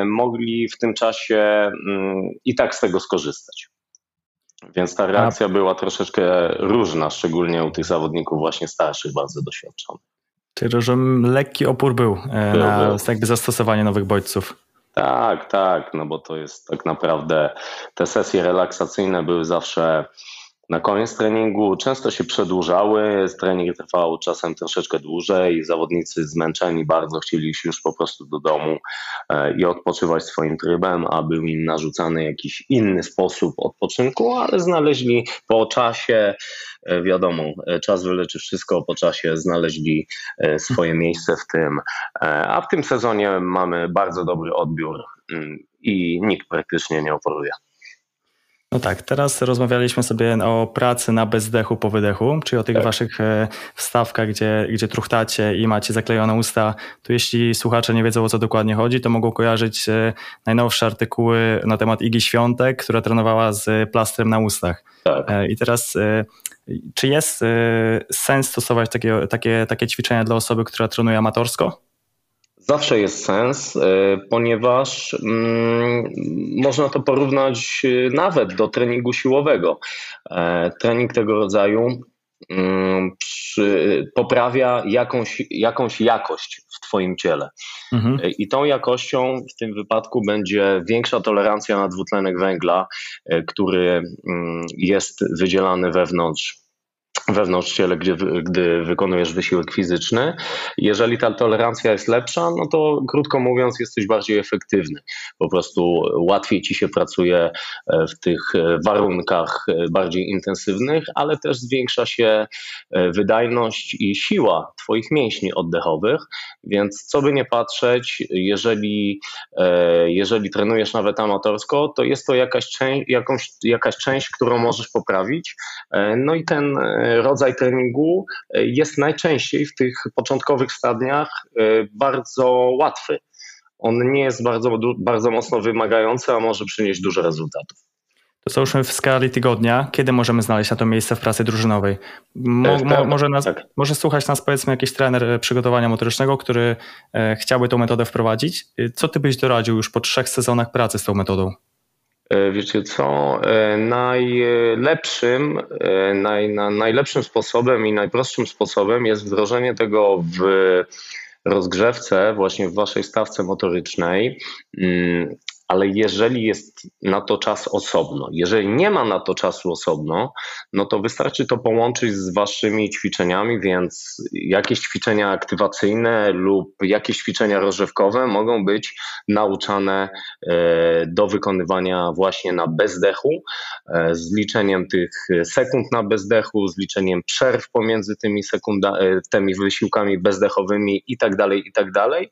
mogli w tym czasie mm, i tak z tego skorzystać. Więc ta reakcja A... była troszeczkę różna, szczególnie u tych zawodników właśnie starszych, bardzo doświadczonych. Czyli, że lekki opór był, e, był na był. jakby zastosowanie nowych bodźców. Tak, tak, no bo to jest tak naprawdę te sesje relaksacyjne były zawsze na koniec treningu często się przedłużały, trening trwał czasem troszeczkę dłużej, zawodnicy zmęczeni bardzo chcieli iść już po prostu do domu e, i odpoczywać swoim trybem, a był im narzucany jakiś inny sposób odpoczynku, ale znaleźli po czasie, e, wiadomo, e, czas wyleczy wszystko, po czasie znaleźli swoje miejsce w tym, a w tym sezonie mamy bardzo dobry odbiór mm, i nikt praktycznie nie oporuje. No tak, teraz rozmawialiśmy sobie o pracy na bezdechu po wydechu, czyli o tych tak. waszych e, wstawkach, gdzie, gdzie truchtacie i macie zaklejone usta. Tu jeśli słuchacze nie wiedzą o co dokładnie chodzi, to mogą kojarzyć e, najnowsze artykuły na temat Igi Świątek, która trenowała z plastrem na ustach. Tak. E, I teraz czy jest sens stosować takie, takie, takie ćwiczenia dla osoby, która trenuje amatorsko? Zawsze jest sens, e, ponieważ mm, można to porównać e, nawet do treningu siłowego. E, trening tego rodzaju mm, poprawia jakąś, jakąś jakość w Twoim ciele. Mhm. I tą jakością w tym wypadku będzie większa tolerancja na dwutlenek węgla, który mm, jest wydzielany wewnątrz wewnątrz ciele, gdzie, gdy wykonujesz wysiłek fizyczny. Jeżeli ta tolerancja jest lepsza, no to krótko mówiąc, jesteś bardziej efektywny. Po prostu łatwiej ci się pracuje e, w tych e, warunkach e, bardziej intensywnych, ale też zwiększa się wydajność i siła Twoich mięśni oddechowych. Więc co by nie patrzeć, jeżeli, jeżeli trenujesz nawet amatorsko, to jest to jakaś część, jakąś, jakaś część, którą możesz poprawić. No i ten rodzaj treningu e, jest najczęściej w tych początkowych stadiach e, bardzo łatwy. On nie jest bardzo, bardzo mocno wymagający, a może przynieść dużo rezultatów. To załóżmy w skali tygodnia, kiedy możemy znaleźć na to miejsce w pracy drużynowej? Mo, e, mo, może, nas, tak. może słuchać nas powiedzmy jakiś trener przygotowania motorycznego, który chciałby tą metodę wprowadzić. Co ty byś doradził już po trzech sezonach pracy z tą metodą? E, wiecie co, e, najlepszym, e, naj, na, najlepszym sposobem i najprostszym sposobem jest wdrożenie tego w rozgrzewce, właśnie w waszej stawce motorycznej. Ale jeżeli jest na to czas osobno, jeżeli nie ma na to czasu osobno, no to wystarczy to połączyć z waszymi ćwiczeniami, więc jakieś ćwiczenia aktywacyjne lub jakieś ćwiczenia rozrzewkowe mogą być nauczane e, do wykonywania właśnie na bezdechu, e, z liczeniem tych sekund na bezdechu, z liczeniem przerw pomiędzy tymi sekunda, e, tymi wysiłkami bezdechowymi i tak dalej, i tak dalej.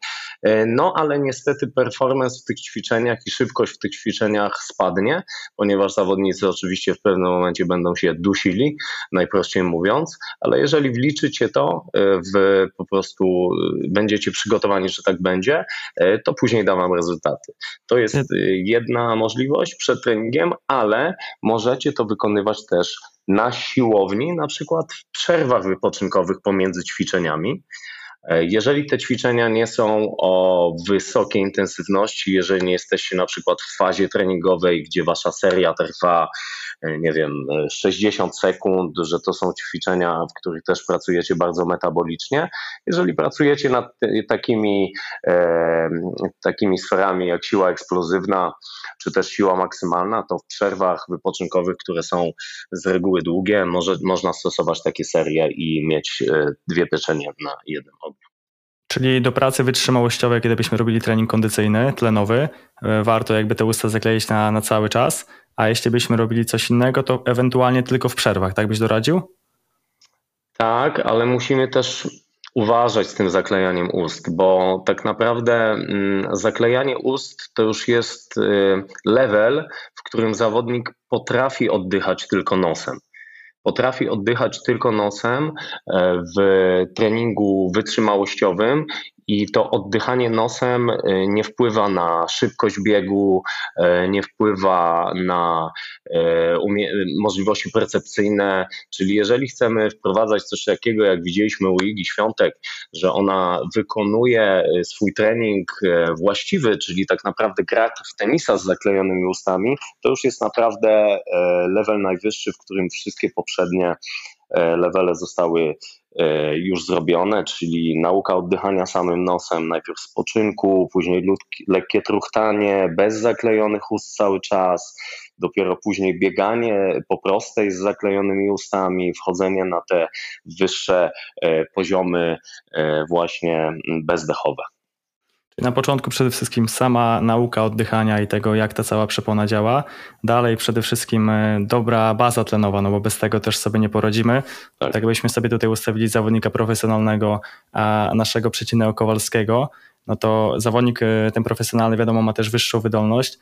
No ale niestety performance w tych ćwiczeniach i szybkość w tych ćwiczeniach spadnie, ponieważ zawodnicy oczywiście w pewnym momencie będą się dusili, najprościej mówiąc, ale jeżeli wliczycie to, e, w, po prostu e, będziecie przygotowani, że tak będzie, e, to później da wam rezultaty. To jest jedna możliwość przed treningiem, ale możecie to wykonywać też na siłowni, na przykład w przerwach wypoczynkowych pomiędzy ćwiczeniami. E, jeżeli te ćwiczenia nie są o wysokiej intensywności, jeżeli nie jesteście na przykład w fazie treningowej, gdzie wasza seria trwa, nie wiem, 60 sekund, że to są ćwiczenia, w których też pracujecie bardzo metabolicznie. Jeżeli pracujecie nad takimi, e, takimi sferami jak siła eksplozywna, czy też siła maksymalna, to w przerwach wypoczynkowych, które są z reguły długie, może, można stosować takie serie i mieć e, dwie pieczenie na jednym ogniu. Czyli do pracy wytrzymałościowej, kiedy byśmy robili trening kondycyjny, tlenowy, e, warto jakby te usta zakleić na, na cały czas, a jeśli byśmy robili coś innego, to ewentualnie tylko w przerwach, tak byś doradził? Tak, ale musimy też uważać z tym zaklejaniem ust, bo tak naprawdę mm, zaklejanie ust to już jest y, level, w którym zawodnik potrafi oddychać tylko nosem potrafi oddychać tylko nosem e, w treningu wytrzymałościowym i to oddychanie nosem e, nie wpływa na szybkość biegu, e, nie wpływa na możliwości percepcyjne, czyli jeżeli chcemy wprowadzać coś takiego, jak widzieliśmy u Igi Świątek, że ona wykonuje swój trening właściwy, czyli tak naprawdę gra w tenisa z zaklejonymi ustami, to już jest naprawdę level najwyższy, w którym wszystkie poprzednie levele zostały już zrobione, czyli nauka oddychania samym nosem, najpierw spoczynku, później lekkie truchtanie, bez zaklejonych ust cały czas, dopiero później bieganie po prostej z zaklejonymi ustami, wchodzenie na te wyższe e, poziomy właśnie bezdechowe. Na początku przede wszystkim sama nauka oddychania i tego, jak ta cała przepona działa. Dalej przede wszystkim e, dobra baza tlenowa, no bo bez tego też sobie nie poradzimy. Tak, tak byśmy sobie tutaj ustawili zawodnika profesjonalnego, a naszego przeciwnego Kowalskiego, no to zawodnik e, ten profesjonalny wiadomo ma też wyższą wydolność,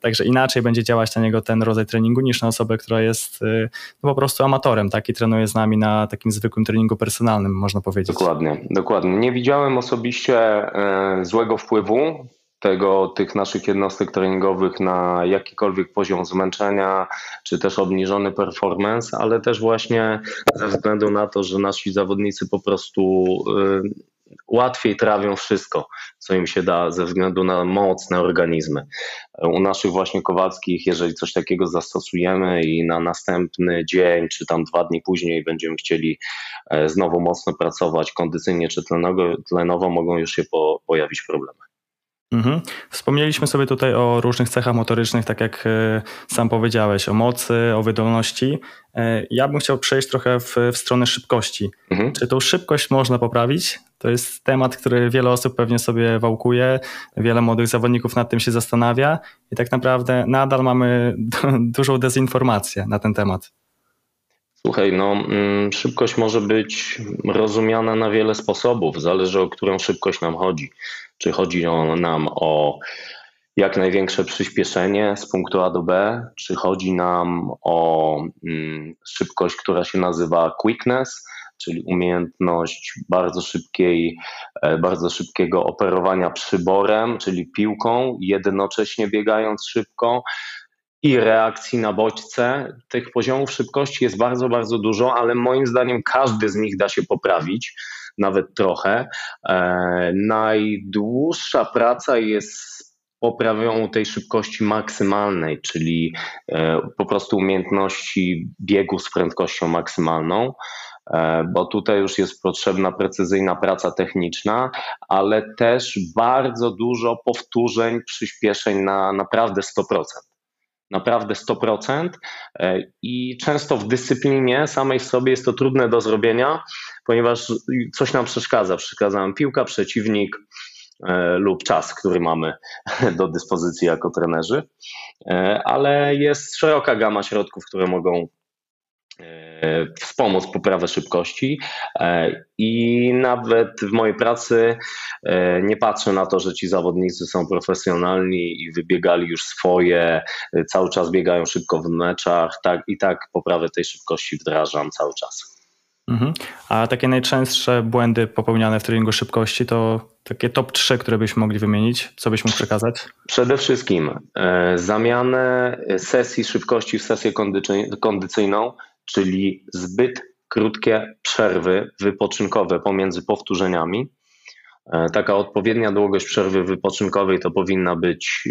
także inaczej będzie działać na niego ten rodzaj treningu niż na osobę, która jest e, no, po prostu amatorem, tak? I trenuje z nami na takim zwykłym treningu personalnym, można powiedzieć. Dokładnie, dokładnie. Nie widziałem osobiście e, złego wpływu tego, tych naszych jednostek treningowych na jakikolwiek poziom zmęczenia, czy też obniżony performance, ale też właśnie ze względu na to, że nasi zawodnicy po prostu łatwiej trawią wszystko, co im się da ze względu na mocne organizmy. U naszych właśnie Kowalskich, jeżeli coś takiego zastosujemy i na następny dzień, czy tam dwa dni później będziemy chcieli e, znowu mocno pracować kondycyjnie czy tlenowo, tlenowo mogą już się po, pojawić problemy. Mhm. Wspomnieliśmy sobie tutaj o różnych cechach motorycznych, tak jak e, sam powiedziałeś, o mocy, o wydolności. E, ja bym chciał przejść trochę w, w stronę szybkości. Mhm. Czy tą szybkość można poprawić? To jest temat, który wiele osób pewnie sobie wałkuje, wiele młodych zawodników nad tym się zastanawia i tak naprawdę nadal mamy dużą dezinformację na ten temat. Słuchaj, no, mm, szybkość może być rozumiana na wiele sposobów, zależy o którą szybkość nam chodzi. Czy chodzi nam o jak największe przyspieszenie z punktu A do B, czy chodzi nam o mm, szybkość, która się nazywa quickness, czyli umiejętność bardzo szybkiej, e, bardzo szybkiego operowania przyborem, czyli piłką, jednocześnie biegając szybko i reakcji na bodźce. Tych poziomów szybkości jest bardzo, bardzo dużo, ale moim zdaniem każdy z nich da się poprawić, nawet trochę. E, najdłuższa praca jest poprawią tej szybkości maksymalnej, czyli e, po prostu umiejętności biegu z prędkością maksymalną. e, bo tutaj już jest potrzebna precyzyjna praca techniczna, ale też bardzo dużo powtórzeń, przyspieszeń na naprawdę 100% naprawdę 100% e, i często w dyscyplinie samej sobie jest to trudne do zrobienia, ponieważ coś nam przeszkadza. Przeszkadza nam piłka, przeciwnik e, lub czas, który mamy do dyspozycji jako trenerzy, e, ale jest szeroka gama środków, które mogą wspomóc poprawę szybkości e, i nawet w mojej pracy e, nie patrzę na to, że ci zawodnicy są profesjonalni i wybiegali już swoje, cały czas biegają szybko w meczach, tak i tak poprawę tej szybkości wdrażam cały czas. Mhm. A takie najczęstsze błędy popełniane w treningu szybkości to takie top 3, które byśmy mogli wymienić, co byś mógł przekazać? Przede wszystkim zamianę sesji szybkości w sesję kondycyjną czyli zbyt krótkie przerwy wypoczynkowe pomiędzy powtórzeniami. E, taka odpowiednia długość przerwy wypoczynkowej to powinna być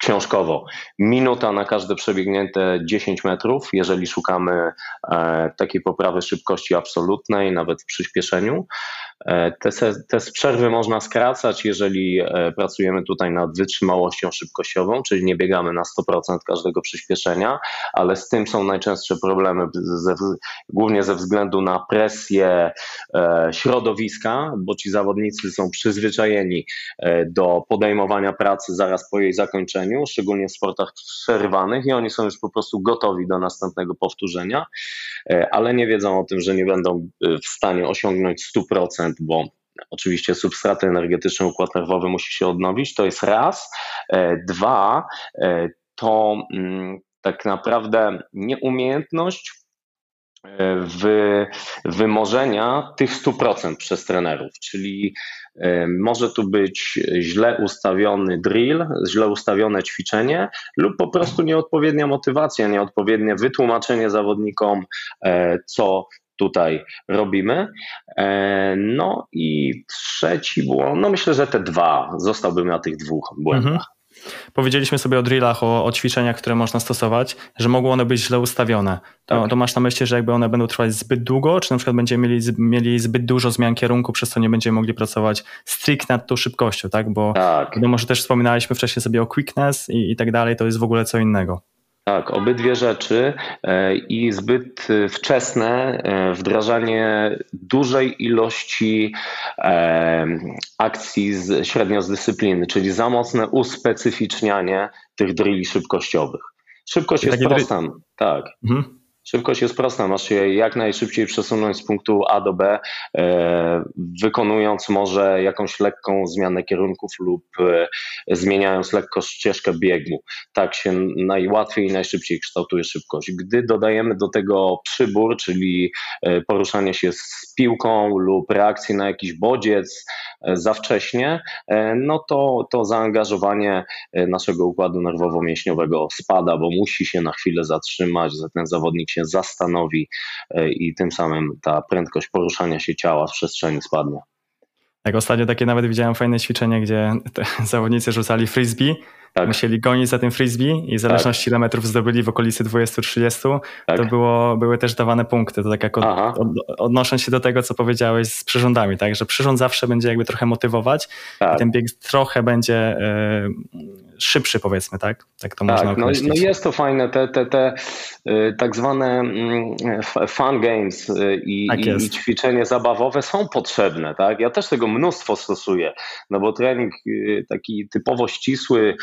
książkowo minuta na każde przebiegnięte 10 metrów, jeżeli szukamy e, takiej poprawy szybkości absolutnej, nawet w przyspieszeniu. E, te, te przerwy można skracać, jeżeli e, pracujemy tutaj nad wytrzymałością szybkościową, czyli nie biegamy na 100% każdego przyspieszenia, ale z tym są najczęstsze problemy, ze, głównie ze względu na presję e, środowiska, bo ci zawodnicy są przyzwyczajeni do podejmowania pracy zaraz po jej zakończeniu, szczególnie w sportach przerwanych i oni są już po prostu gotowi do następnego powtórzenia, ale nie wiedzą o tym, że nie będą w stanie osiągnąć 100% bo oczywiście substraty energetyczne, układ nerwowy musi się odnowić, to jest raz. E, dwa, e, to mm, tak naprawdę nieumiejętność e, wy, wymożenia tych 100% przez trenerów, czyli może tu być źle ustawiony drill, źle ustawione ćwiczenie lub po prostu nieodpowiednia motywacja, nieodpowiednie wytłumaczenie zawodnikom, co tutaj robimy. E, no i trzeci błąd, no myślę, że te dwa, zostałbym na tych dwóch błędach. Mhm. Powiedzieliśmy sobie o drillach, o, o, ćwiczeniach, które można stosować, że mogą one być źle ustawione. To, tak. to, masz na myśli, że jakby one będą trwać zbyt długo, czy na przykład będziemy mieli, mieli zbyt dużo zmian kierunku, przez co nie będziemy mogli pracować stricte nad tą szybkością, tak? Bo tak. wiadomo, że też wspominaliśmy wcześniej sobie o quickness i, i tak dalej, to jest w ogóle co innego. Tak, obydwie rzeczy e, i zbyt wczesne e, wdrażanie dużej ilości e, akcji z, średnio z dyscypliny, czyli za mocne uspecyficznianie tych drilli szybkościowych. Szybkość jest prosta, tak. Mhm. Szybkość jest prosta, masz się jak najszybciej przesunąć z punktu A do B, e, wykonując może jakąś lekką zmianę kierunków lub e, zmieniając lekko ścieżkę biegu. Tak się najłatwiej i najszybciej kształtuje szybkość. Gdy dodajemy do tego przybór, czyli e, poruszanie się z piłką lub reakcję na jakiś bodziec za wcześnie, no to, to zaangażowanie naszego układu nerwowo-mięśniowego spada, bo musi się na chwilę zatrzymać, ten zawodnik się się zastanowi e, i tym samym ta prędkość poruszania się ciała w przestrzeni spadnie. Jak ostatnio takie nawet widziałem fajne ćwiczenie, gdzie zawodnicy rzucali frisbee, tak. musieli gonić za tym frisbee i w zależności tak. ile metrów zdobyli w okolicy 20-30, tak. to było, były też dawane punkty. To tak jak od, od, odnosząc się do tego, co powiedziałeś z przyrządami, tak, że przyrząd zawsze będzie jakby trochę motywować i tak. ten bieg trochę będzie y, szybszy, powiedzmy, tak? Tak to tak, można no, no jest to fajne, te, te, te y, tak zwane mm, fun games y, i, tak i, ćwiczenie zabawowe są potrzebne, tak? Ja też tego mnóstwo stosuję, no bo trening taki typowo ścisły,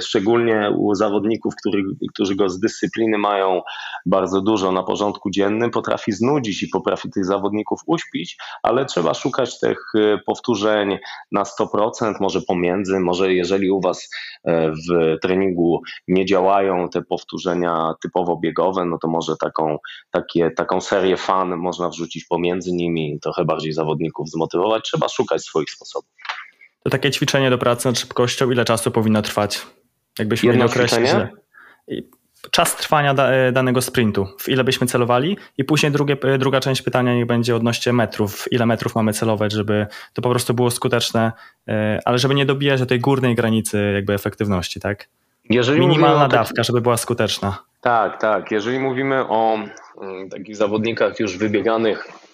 szczególnie u zawodników, który, którzy go z dyscypliny mają bardzo dużo na porządku dziennym, potrafi znudzić i potrafi tych zawodników uśpić, ale trzeba szukać tych powtórzeń na 100%, może pomiędzy, może jeżeli u Was E, w treningu nie działają te powtórzenia typowo biegowe, no to może taką, takie, taką serię fan można wrzucić pomiędzy nimi, trochę bardziej zawodników zmotywować. Trzeba szukać swoich sposobów. To takie ćwiczenie do pracy nad szybkością, ile czasu powinno trwać? Jakbyśmy Jedno mieli określić, czas trwania da, e, danego sprintu, w ile byśmy celowali i później drugie, e, druga część pytania niech będzie odnośnie metrów, ile metrów mamy celować, żeby to po prostu było skuteczne, e, ale żeby nie dobijać do tej górnej granicy jakby efektywności, tak? Jeżeli Minimalna dawka, żeby była skuteczna. Tak, tak. Jeżeli mówimy o mm, takich zawodnikach już wybieganych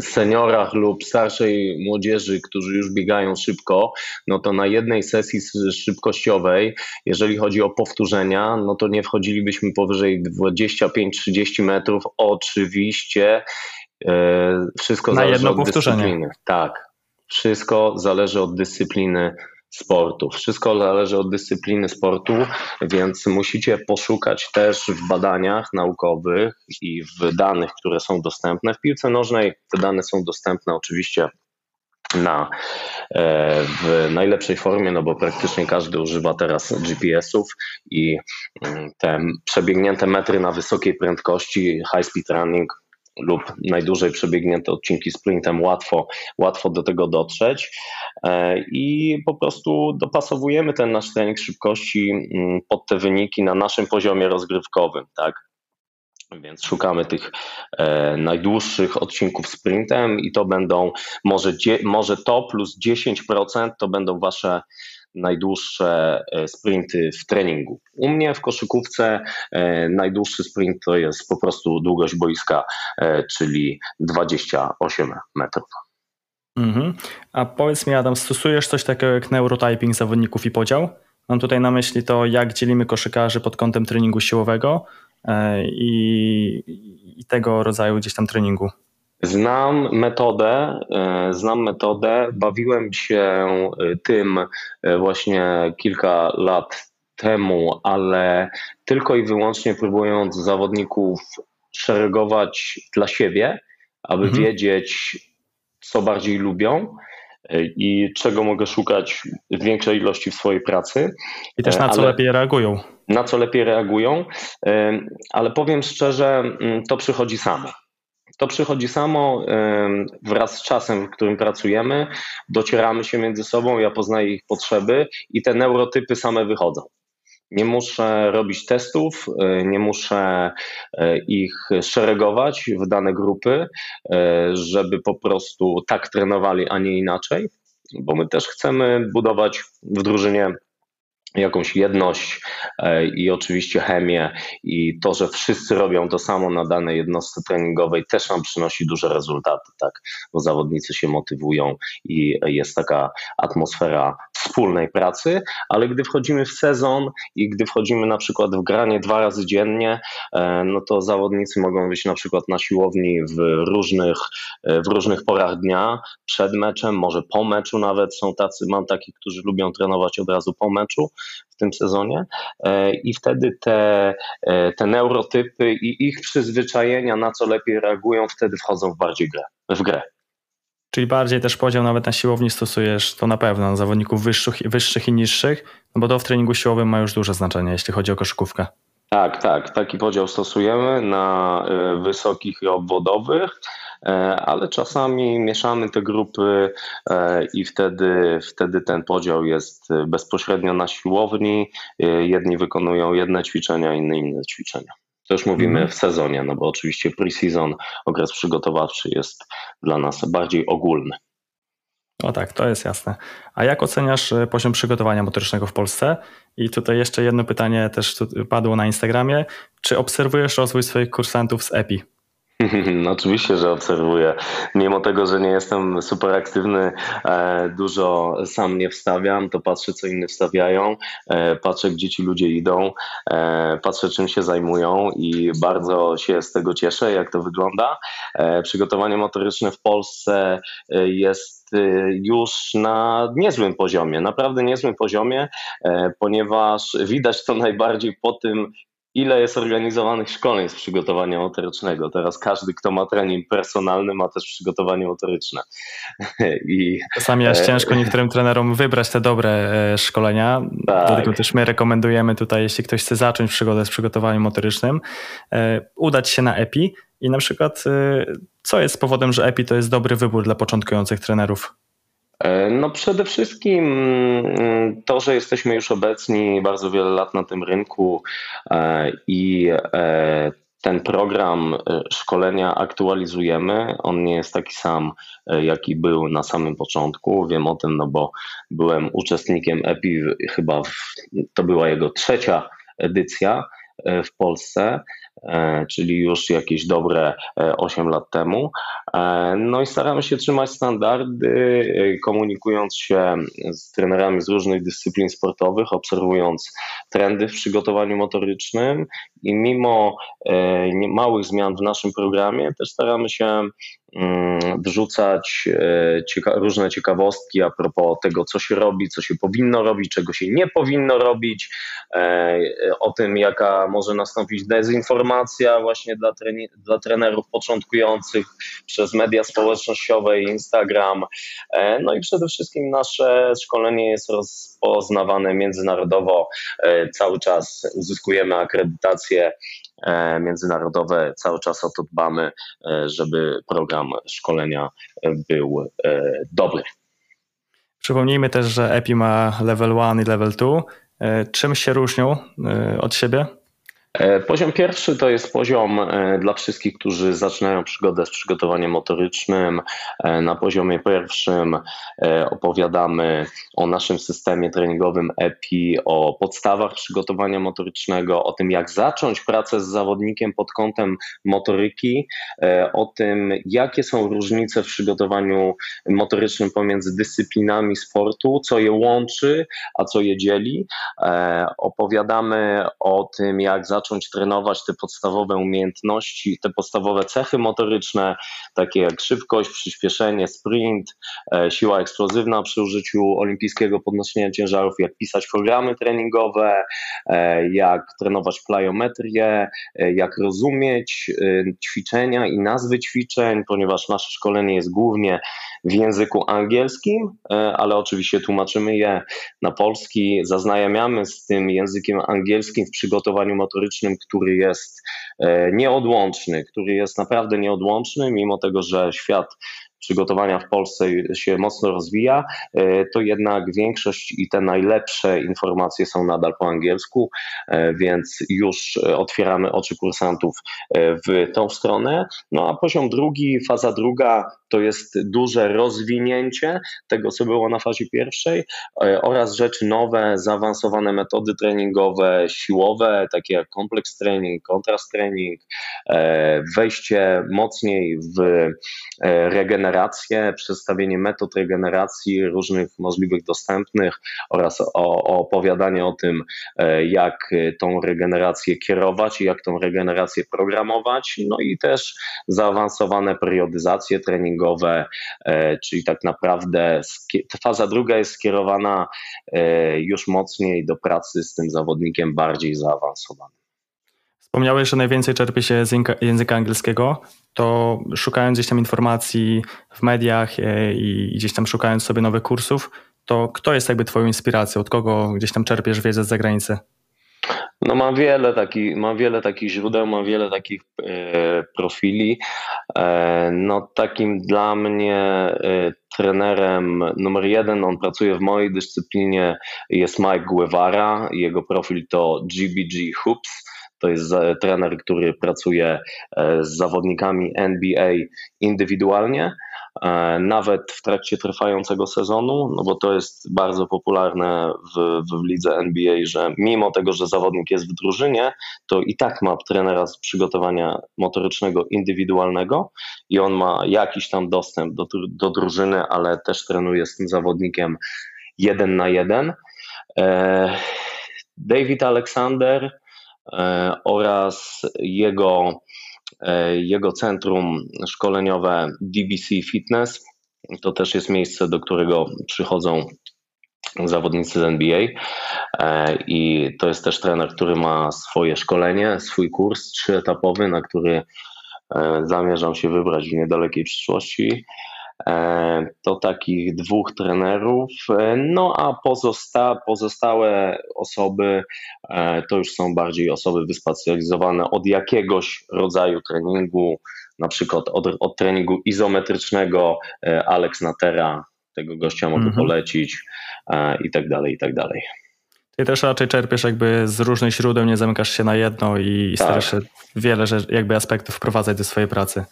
seniorach lub starszej młodzieży, którzy już biegają szybko, no to na jednej sesji szybkościowej, jeżeli chodzi o powtórzenia, no to nie wchodzilibyśmy powyżej 25-30 metrów. Oczywiście e, wszystko na zależy jedno od powtórzenie. dyscypliny. Tak, wszystko zależy od dyscypliny sportu. Wszystko zależy od dyscypliny sportu, więc musicie poszukać też w badaniach naukowych i w danych, które są dostępne. W piłce nożnej te dane są dostępne oczywiście na, e, w najlepszej formie, no bo praktycznie każdy używa teraz GPS-ów i mm, te przebiegnięte metry na wysokiej prędkości, high speed running lub najdłużej przebiegnięte odcinki sprintem, łatwo, łatwo do tego dotrzeć e, i po prostu dopasowujemy ten nasz trening szybkości mm, pod te wyniki na naszym poziomie rozgrywkowym, tak? Więc szukamy tych e, najdłuższych odcinków sprintem i to będą może, może to plus 10% to będą wasze najdłuższe e, sprinty w treningu. U mnie w koszykówce e, najdłuższy sprint to jest po prostu długość boiska, e, czyli 28 metrów. Mhm. A powiedz mi, Adam, stosujesz coś takiego jak neurotyping zawodników i podział? Mam tutaj na myśli to, jak dzielimy koszykarzy pod kątem treningu siłowego i, i tego rodzaju gdzieś tam treningu. Znam metodę, e, znam metodę, bawiłem się e, tym e, właśnie kilka lat temu, ale tylko i wyłącznie próbując zawodników szeregować dla siebie, aby mhm. wiedzieć, co bardziej lubią i czego mogę szukać w większej ilości w swojej pracy. I też na co ale... lepiej reagują. Na co lepiej reagują, ale powiem szczerze, to przychodzi samo. To przychodzi samo wraz z czasem, w którym pracujemy, docieramy się między sobą, ja poznaję ich potrzeby i te neurotypy same wychodzą. Nie muszę robić testów, e, nie muszę e, ich szeregować w dane grupy, e, żeby po prostu tak trenowali, a nie inaczej, bo my też chcemy budować w drużynie jakąś jedność e, i oczywiście chemię i to, że wszyscy robią to samo na danej jednostce treningowej też nam przynosi duże rezultaty, tak? bo zawodnicy się motywują i jest taka atmosfera wspólnej pracy, ale gdy wchodzimy w sezon i gdy wchodzimy na przykład w granie dwa razy dziennie, e, no to zawodnicy mogą być na przykład na siłowni w różnych, e, w różnych porach dnia, przed meczem, może po meczu nawet są tacy, mam takich, którzy lubią trenować od razu po meczu, w tym sezonie e, i wtedy te, te neurotypy i ich przyzwyczajenia, na co lepiej reagują, wtedy wchodzą w bardziej grę, w grę. Czyli bardziej też podział nawet na siłowni stosujesz to na pewno na zawodników wyższych, wyższych i niższych, no bo to w treningu siłowym ma już duże znaczenie, jeśli chodzi o koszykówkę. Tak, tak. Taki podział stosujemy na e, wysokich i obwodowych. E, ale czasami mieszamy te grupy e, i wtedy, wtedy ten podział jest bezpośrednio na siłowni. Jedni wykonują jedne ćwiczenia, inni inne ćwiczenia. To już mówimy mhm. w sezonie, no bo oczywiście pre-season, okres przygotowawczy jest dla nas bardziej ogólny. O tak, to jest jasne. A jak oceniasz poziom przygotowania motorycznego w Polsce? I tutaj jeszcze jedno pytanie też padło na Instagramie. Czy obserwujesz rozwój swoich kursantów z EPI? No, oczywiście, że obserwuję. Mimo tego, że nie jestem super aktywny, e, dużo sam nie wstawiam, to patrzę, co inni wstawiają, e, patrzę, gdzie ci ludzie idą, e, patrzę, czym się zajmują i bardzo się z tego cieszę, jak to wygląda. Przygotowanie motoryczne w Polsce jest już na niezłym poziomie, naprawdę niezłym poziomie, ponieważ widać to najbardziej po tym, ile jest organizowanych szkoleń z przygotowania motorycznego. Teraz każdy, kto ma trening personalny, ma też przygotowanie motoryczne. I, Czasami jest e, ciężko niektórym trenerom wybrać te dobre e, szkolenia. Tak. Dlatego też my rekomendujemy tutaj, jeśli ktoś chce zacząć przygodę z przygotowaniem motorycznym, e, udać się na EPI i na przykład co jest powodem, że EPI to jest dobry wybór dla początkujących trenerów? E, no przede wszystkim mm, to, że jesteśmy już obecni bardzo wiele lat na tym rynku e, i e, ten program szkolenia aktualizujemy. On nie jest taki sam, jaki był na samym początku. Wiem o tym, no bo byłem uczestnikiem EPI, chyba w, to była jego trzecia edycja w Polsce, czyli już jakieś dobre 8 lat temu. E, no i staramy się trzymać standardy, e, komunikując się z trenerami z różnych dyscyplin sportowych, obserwując trendy w przygotowaniu motorycznym i mimo małych zmian w naszym programie też staramy się wrzucać e, cieka różne ciekawostki a propos tego, co się robi, co się powinno robić, czego się nie powinno robić, e, o tym, jaka może nastąpić dezinformacja właśnie dla, dla trenerów początkujących przez media społecznościowe i Instagram. E, no i przede wszystkim nasze szkolenie jest rozpoznawane międzynarodowo. Cały czas uzyskujemy akredytację międzynarodowe. Cały czas o to dbamy, e, żeby program szkolenia był e, dobry. Przypomnijmy też, że EPI ma level 1 i level 2. Czym się różnią od siebie? E, poziom pierwszy to jest poziom e, dla wszystkich, którzy zaczynają przygodę z przygotowaniem motorycznym. E, na poziomie pierwszym opowiadamy o naszym systemie treningowym EPI, o podstawach przygotowania motorycznego, o tym, jak zacząć pracę z zawodnikiem pod kątem motoryki, o tym, jakie są różnice w przygotowaniu motorycznym pomiędzy dyscyplinami sportu, co je łączy, a co je dzieli. Opowiadamy o tym, jak zacząć zacząć trenować te podstawowe umiejętności, te podstawowe cechy motoryczne, takie jak szybkość, przyspieszenie, sprint, e, siła eksplozywna przy użyciu olimpijskiego podnoszenia ciężarów, jak pisać programy treningowe, e, jak trenować plyometrię, e, jak rozumieć ćwiczenia i nazwy ćwiczeń, ponieważ nasze szkolenie jest głównie w języku angielskim, ale oczywiście tłumaczymy je na polski, zaznajamiamy z tym językiem angielskim w przygotowaniu motorycznym który jest e, nieodłączny, który jest naprawdę nieodłączny, mimo tego, że świat przygotowania w Polsce się mocno rozwija, e, to jednak większość i te najlepsze informacje są nadal po angielsku, e, więc już otwieramy oczy kursantów w tą stronę. No a poziom drugi, faza druga to jest duże rozwinięcie tego, co było na fazie pierwszej e, oraz rzeczy nowe, zaawansowane metody treningowe, siłowe, takie jak kompleks training, kontrast training, e, wejście mocniej w e, regenerację, przedstawienie metod regeneracji różnych możliwych dostępnych oraz o, opowiadanie o tym, jak tą regenerację kierować i jak tą regenerację programować, no i też zaawansowane periodyzacje treningowe, treningowe, e, czyli tak naprawdę faza druga jest skierowana e, już mocniej do pracy z tym zawodnikiem bardziej zaawansowanym. Wspomniałeś, że najwięcej czerpie się z języka angielskiego. To szukając gdzieś tam informacji w mediach e, i gdzieś tam szukając sobie nowych kursów, to kto jest jakby Twoją inspiracją? Od kogo gdzieś tam czerpiesz wiedzę z zagranicy? No mam wiele, takich, mam wiele takich źródeł, mam wiele takich e, profili. E, no takim dla mnie e, trenerem numer jeden, on pracuje w mojej dyscyplinie, jest Mike Guevara. Jego profil to GBG Hoops. To jest trener, który pracuje e, z zawodnikami NBA indywidualnie. E, nawet w trakcie trwającego sezonu, no bo to jest bardzo popularne w, w lidze NBA, że mimo tego, że zawodnik jest w drużynie, to i tak ma trenera z przygotowania motorycznego indywidualnego i on ma jakiś tam dostęp do, do drużyny, ale też trenuje z tym zawodnikiem jeden na jeden. E, David Alexander oraz jego E, jego centrum szkoleniowe DBC Fitness. To też jest miejsce, do którego przychodzą zawodnicy z NBA e, i to jest też trener, który ma swoje szkolenie, swój kurs trzyetapowy, na który e, zamierzam się wybrać w niedalekiej przyszłości. E, to takich dwóch trenerów. E, no a pozosta pozostałe osoby e, to już są bardziej osoby wyspecjalizowane od jakiegoś rodzaju treningu, na przykład od, od treningu izometrycznego. Alex Natera, tego gościa mogę mhm. polecić i tak dalej, i tak dalej. Ty też raczej czerpiesz jakby z różnych źródeł, nie zamykasz się na jedno i tak. starasz się wiele jakby aspektów wprowadzać do swojej pracy.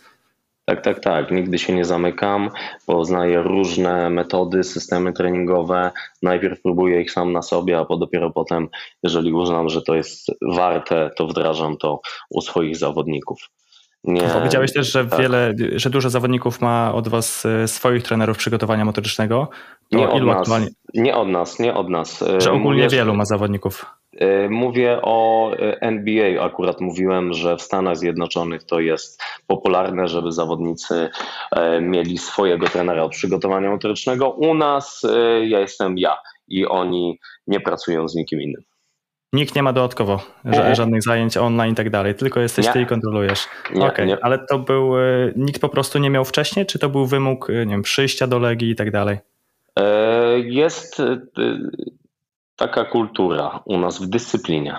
Tak, tak, tak. Nigdy się nie zamykam, poznaję różne metody, systemy treningowe. Najpierw próbuję ich sam na sobie, a dopiero potem, jeżeli uznam, że to jest warte, to wdrażam to u swoich zawodników. Nie. Powiedziałeś też, że tak. wiele, że dużo zawodników ma od was e, swoich trenerów przygotowania motorycznego. To nie od nas. Aktualnie... Nie od nas, nie od nas. Że ogólnie Mówię, wielu ma zawodników. E, mówię o e, NBA. Akurat mówiłem, że w Stanach Zjednoczonych to jest popularne, żeby zawodnicy mieli swojego trenera od przygotowania motorycznego. U nas ja jestem ja i oni nie pracują z nikim innym. Nikt nie ma dodatkowo żadnych zajęć online i tak dalej, tylko jesteś nie. ty i kontrolujesz. Nie, okay. nie. Ale to był, e, nikt po prostu nie miał wcześniej, czy to był wymóg, e, nie wiem, przyjścia do Legii i tak dalej? E, jest taka kultura u nas w dyscyplinie.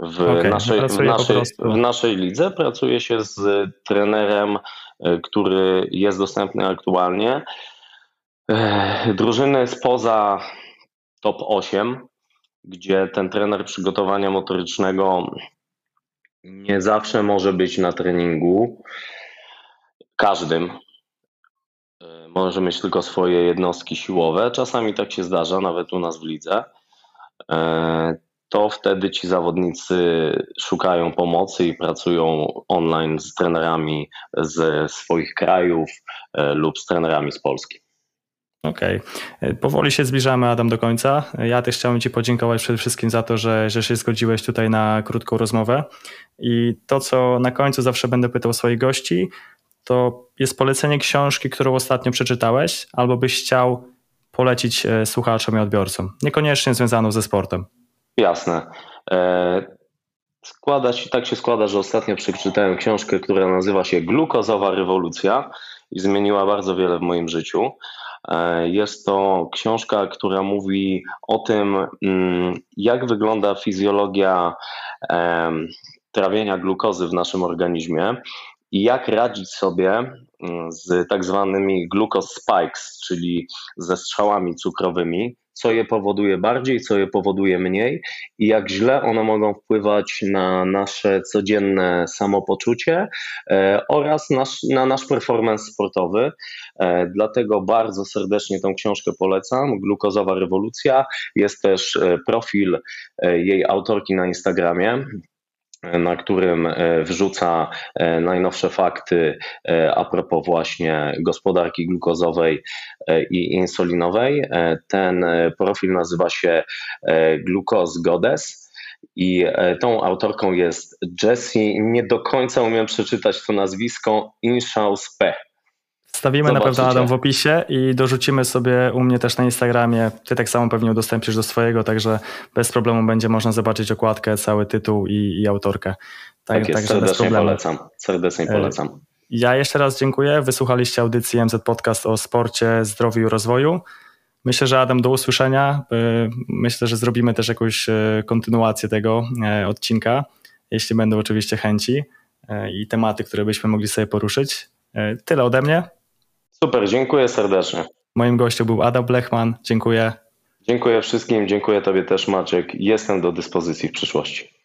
W, okay. naszej, w, naszej, w naszej lidze pracuje się z trenerem, który jest dostępny aktualnie. Drużyny spoza top 8 gdzie ten trener przygotowania motorycznego nie zawsze może być na treningu każdym. E, może mieć tylko swoje jednostki siłowe. Czasami tak się zdarza, nawet u nas w lidze. E, to wtedy ci zawodnicy szukają pomocy i pracują online z trenerami ze swoich krajów e, lub z trenerami z Polski. Okej. Okay. Powoli się zbliżamy, Adam, do końca. Ja też chciałem Ci podziękować przede wszystkim za to, że, że się zgodziłeś tutaj na krótką rozmowę. I to, co na końcu zawsze będę pytał swoich gości, to jest polecenie książki, którą ostatnio przeczytałeś, albo byś chciał polecić e, słuchaczom i odbiorcom, niekoniecznie związaną ze sportem. Jasne. E, składa się, tak się składa, że ostatnio przeczytałem książkę, która nazywa się Glukozowa rewolucja i zmieniła bardzo wiele w moim życiu. E, jest to książka, która mówi o tym, mm, jak wygląda fizjologia trawienia glukozy w naszym organizmie i jak radzić sobie z tak zwanymi glucose spikes, czyli ze strzałami cukrowymi, co je powoduje bardziej, co je powoduje mniej i jak źle one mogą wpływać na nasze codzienne samopoczucie e, oraz nasz, na nasz performance sportowy. E, dlatego bardzo serdecznie tą książkę polecam. Glukozowa rewolucja. Jest też e, profil jej autorki na Instagramie na którym e, wrzuca e, najnowsze fakty e, a propos właśnie gospodarki glukozowej i insulinowej. Ten profil nazywa się Glucose Goddess. I tą autorką jest Jessie. Nie do końca umiem przeczytać to nazwisko. Inshauspe. Stawimy Zobaczycie. na pewno Adam w opisie i dorzucimy sobie u mnie też na Instagramie. Ty tak samo pewnie udostępnisz do swojego, także bez problemu będzie można zobaczyć okładkę, cały tytuł i, i autorkę. Tak, tak jest, serdecznie polecam. Serdecznie e, polecam. Ja jeszcze raz dziękuję. Wysłuchaliście audycji MZ Podcast o sporcie, zdrowiu i rozwoju. Myślę, że Adam, do usłyszenia. E, myślę, że zrobimy też jakąś e, kontynuację tego odcinka, jeśli będą oczywiście chęci i tematy, które byśmy mogli sobie poruszyć. Tyle ode mnie. Super, dziękuję serdecznie. Moim gościem był Adam Blechman. Dziękuję. Dziękuję wszystkim, dziękuję Tobie też Maciek. Jestem do dyspozycji w przyszłości.